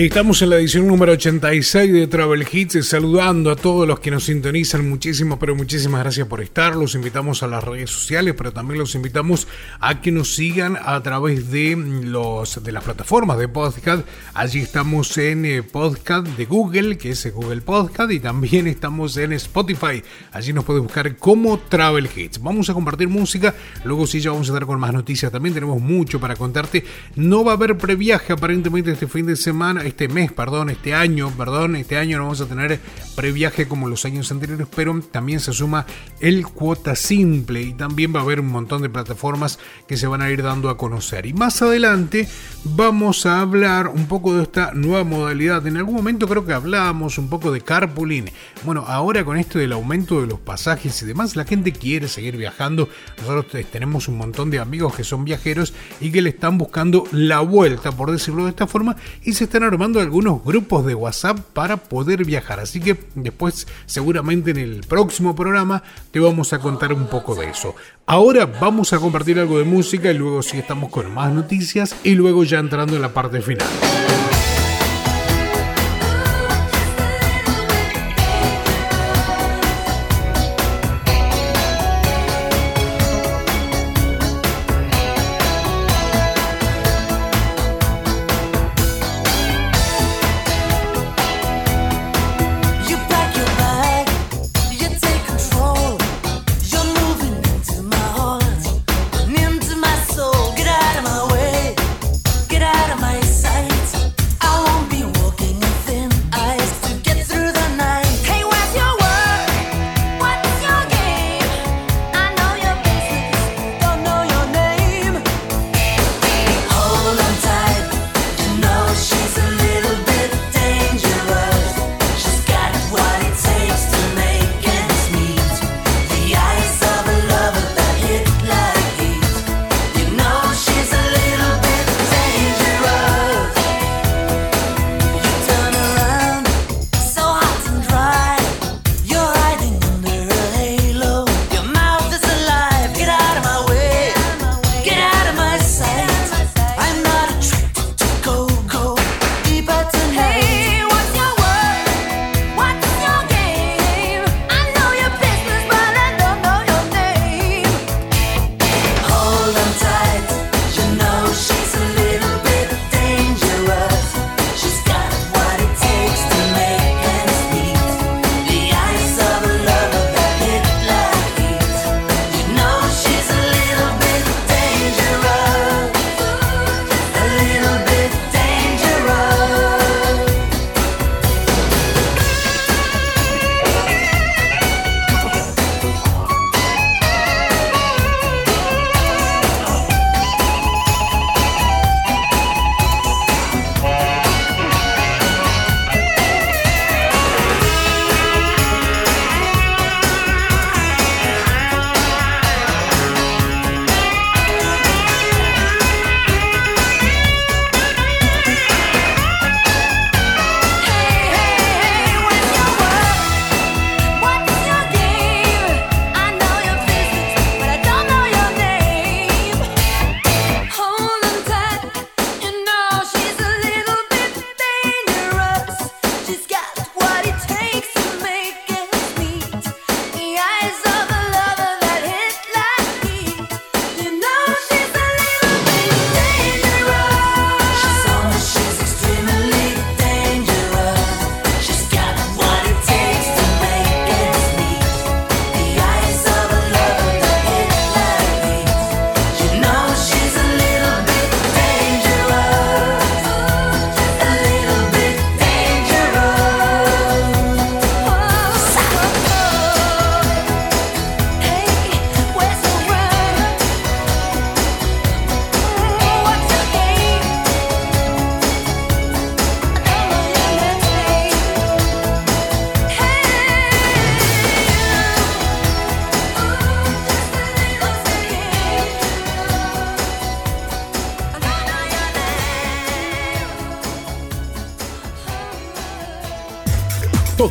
Estamos en la edición número 86 de Travel Hits, saludando a todos los que nos sintonizan. Muchísimas, pero muchísimas gracias por estar. Los invitamos a las redes sociales, pero también los invitamos a que nos sigan a través de, los, de las plataformas de podcast. Allí estamos en eh, podcast de Google, que es Google Podcast, y también estamos en Spotify. Allí nos puedes buscar como Travel Hits. Vamos a compartir música, luego sí ya vamos a estar con más noticias. También tenemos mucho para contarte. No va a haber previaje aparentemente este fin de semana, este mes, perdón, este año, perdón, este año no vamos a tener previaje como los años anteriores, pero también se suma el cuota simple y también va a haber un montón de plataformas que se van a ir dando a conocer. Y más adelante vamos a hablar un poco de esta nueva modalidad. En algún momento creo que hablábamos un poco de carpooling. Bueno, ahora con esto del aumento de los pasajes y demás, la gente quiere seguir viajando. Nosotros tenemos un montón de amigos que son viajeros y que le están buscando la vuelta, por decirlo de esta forma, y se están armando algunos grupos de WhatsApp para poder viajar. Así que después, seguramente en el próximo programa, te vamos a contar un poco de eso. Ahora vamos a compartir algo de música y luego sí estamos con más noticias y luego ya entrando en la parte final.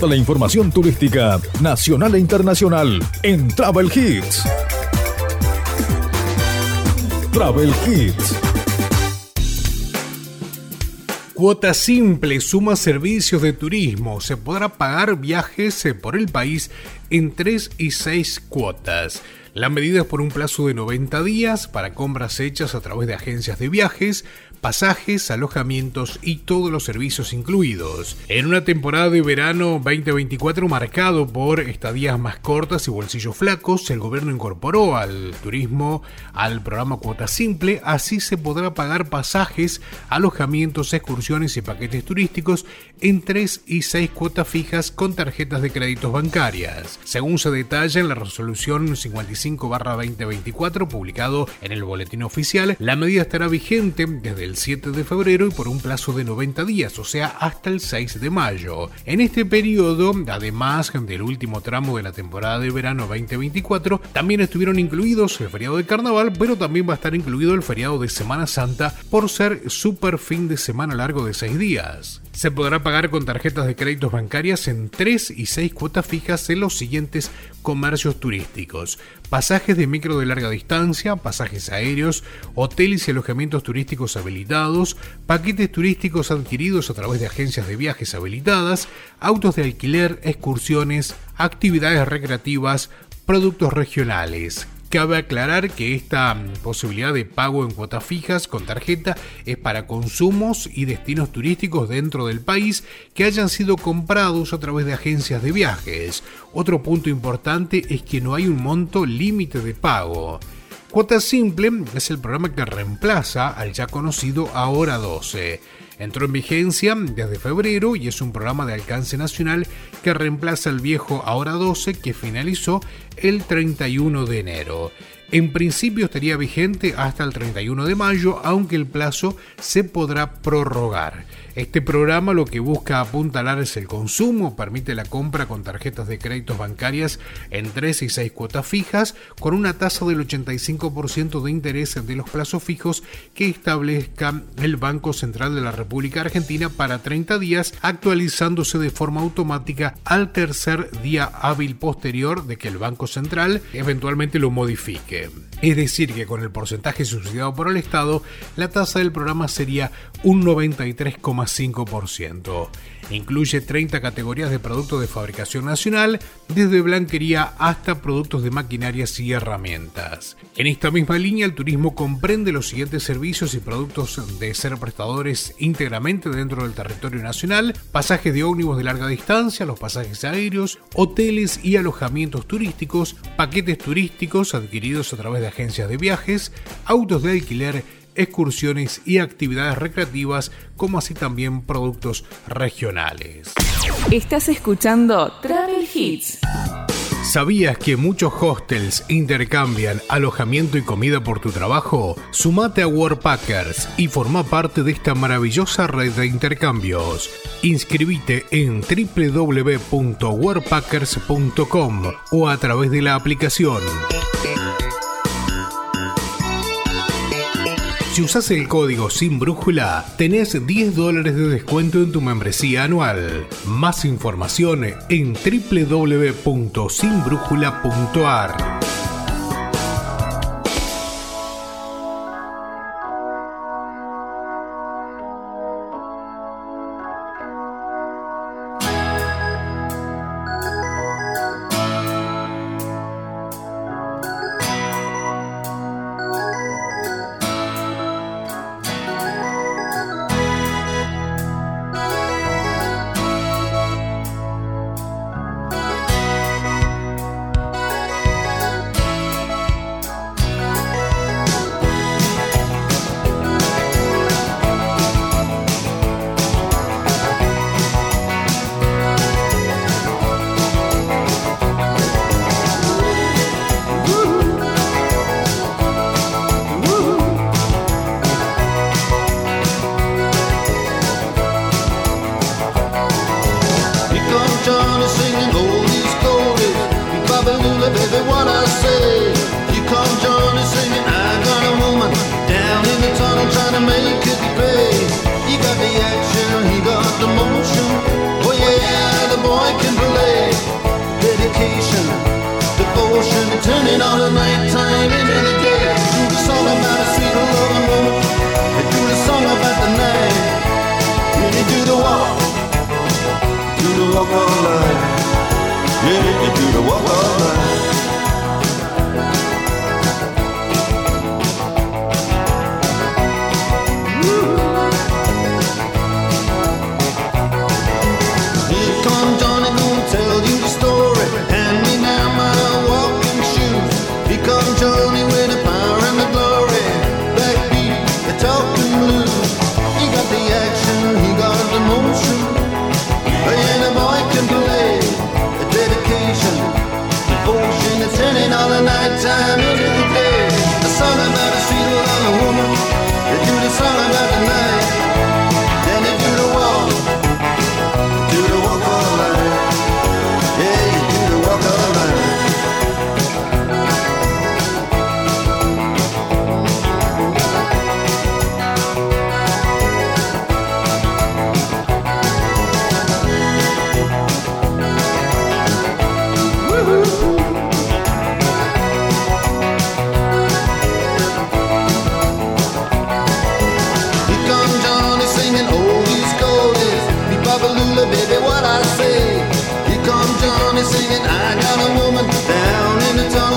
La información turística nacional e internacional en Travel Hits. Travel Hits. Cuota simple suma servicios de turismo. Se podrá pagar viajes eh, por el país en 3 y 6 cuotas. La medida es por un plazo de 90 días para compras hechas a través de agencias de viajes, pasajes, alojamientos y todos los servicios incluidos. En una temporada de verano 2024 marcado por estadías más cortas y bolsillos flacos, el gobierno incorporó al turismo al programa Cuota Simple, así se podrá pagar pasajes, alojamientos, excursiones y paquetes turísticos en 3 y 6 cuotas fijas con tarjetas de créditos bancarias. Según se detalla en la resolución 55-2024 publicado en el boletín oficial, la medida estará vigente desde el 7 de febrero y por un plazo de 90 días, o sea, hasta el 6 de mayo. En este periodo, además del último tramo de la temporada de verano 2024, también estuvieron incluidos el feriado de carnaval, pero también va a estar incluido el feriado de Semana Santa por ser super fin de semana largo de 6 días. Se podrá pagar con tarjetas de créditos bancarias en 3 y 6 cuotas fijas en los siguientes comercios turísticos. Pasajes de micro de larga distancia, pasajes aéreos, hoteles y alojamientos turísticos habilitados, paquetes turísticos adquiridos a través de agencias de viajes habilitadas, autos de alquiler, excursiones, actividades recreativas, productos regionales. Cabe aclarar que esta mm, posibilidad de pago en cuotas fijas con tarjeta es para consumos y destinos turísticos dentro del país que hayan sido comprados a través de agencias de viajes. Otro punto importante es que no hay un monto límite de pago. Cuota Simple es el programa que reemplaza al ya conocido Ahora 12. Entró en vigencia desde febrero y es un programa de alcance nacional que reemplaza al viejo Ahora 12 que finalizó el 31 de enero. En principio estaría vigente hasta el 31 de mayo, aunque el plazo se podrá prorrogar. Este programa lo que busca apuntalar es el consumo, permite la compra con tarjetas de créditos bancarias en 3 y 6 cuotas fijas, con una tasa del 85% de interés de los plazos fijos que establezca el Banco Central de la República Argentina para 30 días, actualizándose de forma automática al tercer día hábil posterior de que el Banco Central eventualmente lo modifique. Es decir, que con el porcentaje subsidiado por el Estado, la tasa del programa sería un 93,5%. Incluye 30 categorías de productos de fabricación nacional, desde blanquería hasta productos de maquinarias y herramientas. En esta misma línea, el turismo comprende los siguientes servicios y productos de ser prestadores íntegramente dentro del territorio nacional, pasajes de ómnibus de larga distancia, los pasajes aéreos, hoteles y alojamientos turísticos, paquetes turísticos adquiridos a través de agencias de viajes, autos de alquiler, excursiones y actividades recreativas, como así también productos regionales. Estás escuchando Travel Hits. ¿Sabías que muchos hostels intercambian alojamiento y comida por tu trabajo? Sumate a Workpackers y forma parte de esta maravillosa red de intercambios. Inscribite en www.workpackers.com o a través de la aplicación. Si usas el código sin brújula, tenés 10 dólares de descuento en tu membresía anual. Más información en www.sinbrújula.ar. walk on night. Yeah, you do the walk on night.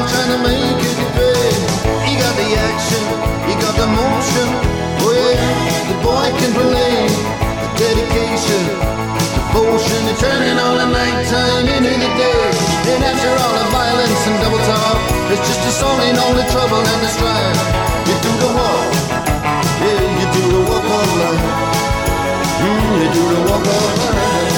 Trying to make it pay. He got the action, he got the motion. Oh yeah, the boy can play. The dedication, devotion, the turning all the nighttime into the day. And after all the violence and double talk, it's just a song in all the trouble and the strife. You do the walk. Yeah, you do the walk of life. Mm, you do the walk of life.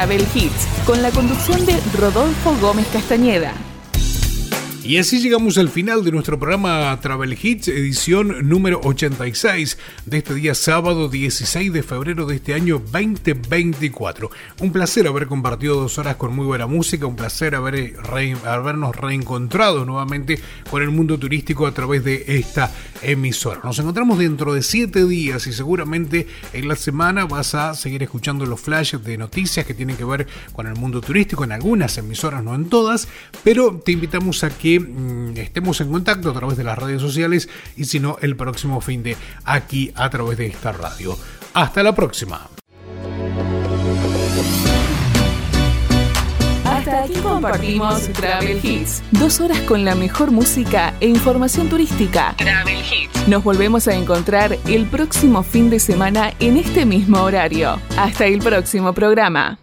Travel Hits, con la conducción de Rodolfo Gómez Castañeda. Y así llegamos al final de nuestro programa Travel Hits, edición número 86 de este día sábado 16 de febrero de este año 2024. Un placer haber compartido dos horas con muy buena música, un placer haber re- habernos reencontrado nuevamente con el mundo turístico a través de esta emisora. Nos encontramos dentro de siete días y seguramente en la semana vas a seguir escuchando los flashes de noticias que tienen que ver con el mundo turístico en algunas emisoras, no en todas, pero te invitamos a que mm, estemos en contacto a través de las redes sociales y si no, el próximo fin de aquí a través de esta radio. Hasta la próxima. Hasta aquí compartimos Travel Hits. Dos horas con la mejor música e información turística. Travel Hits. Nos volvemos a encontrar el próximo fin de semana en este mismo horario. Hasta el próximo programa.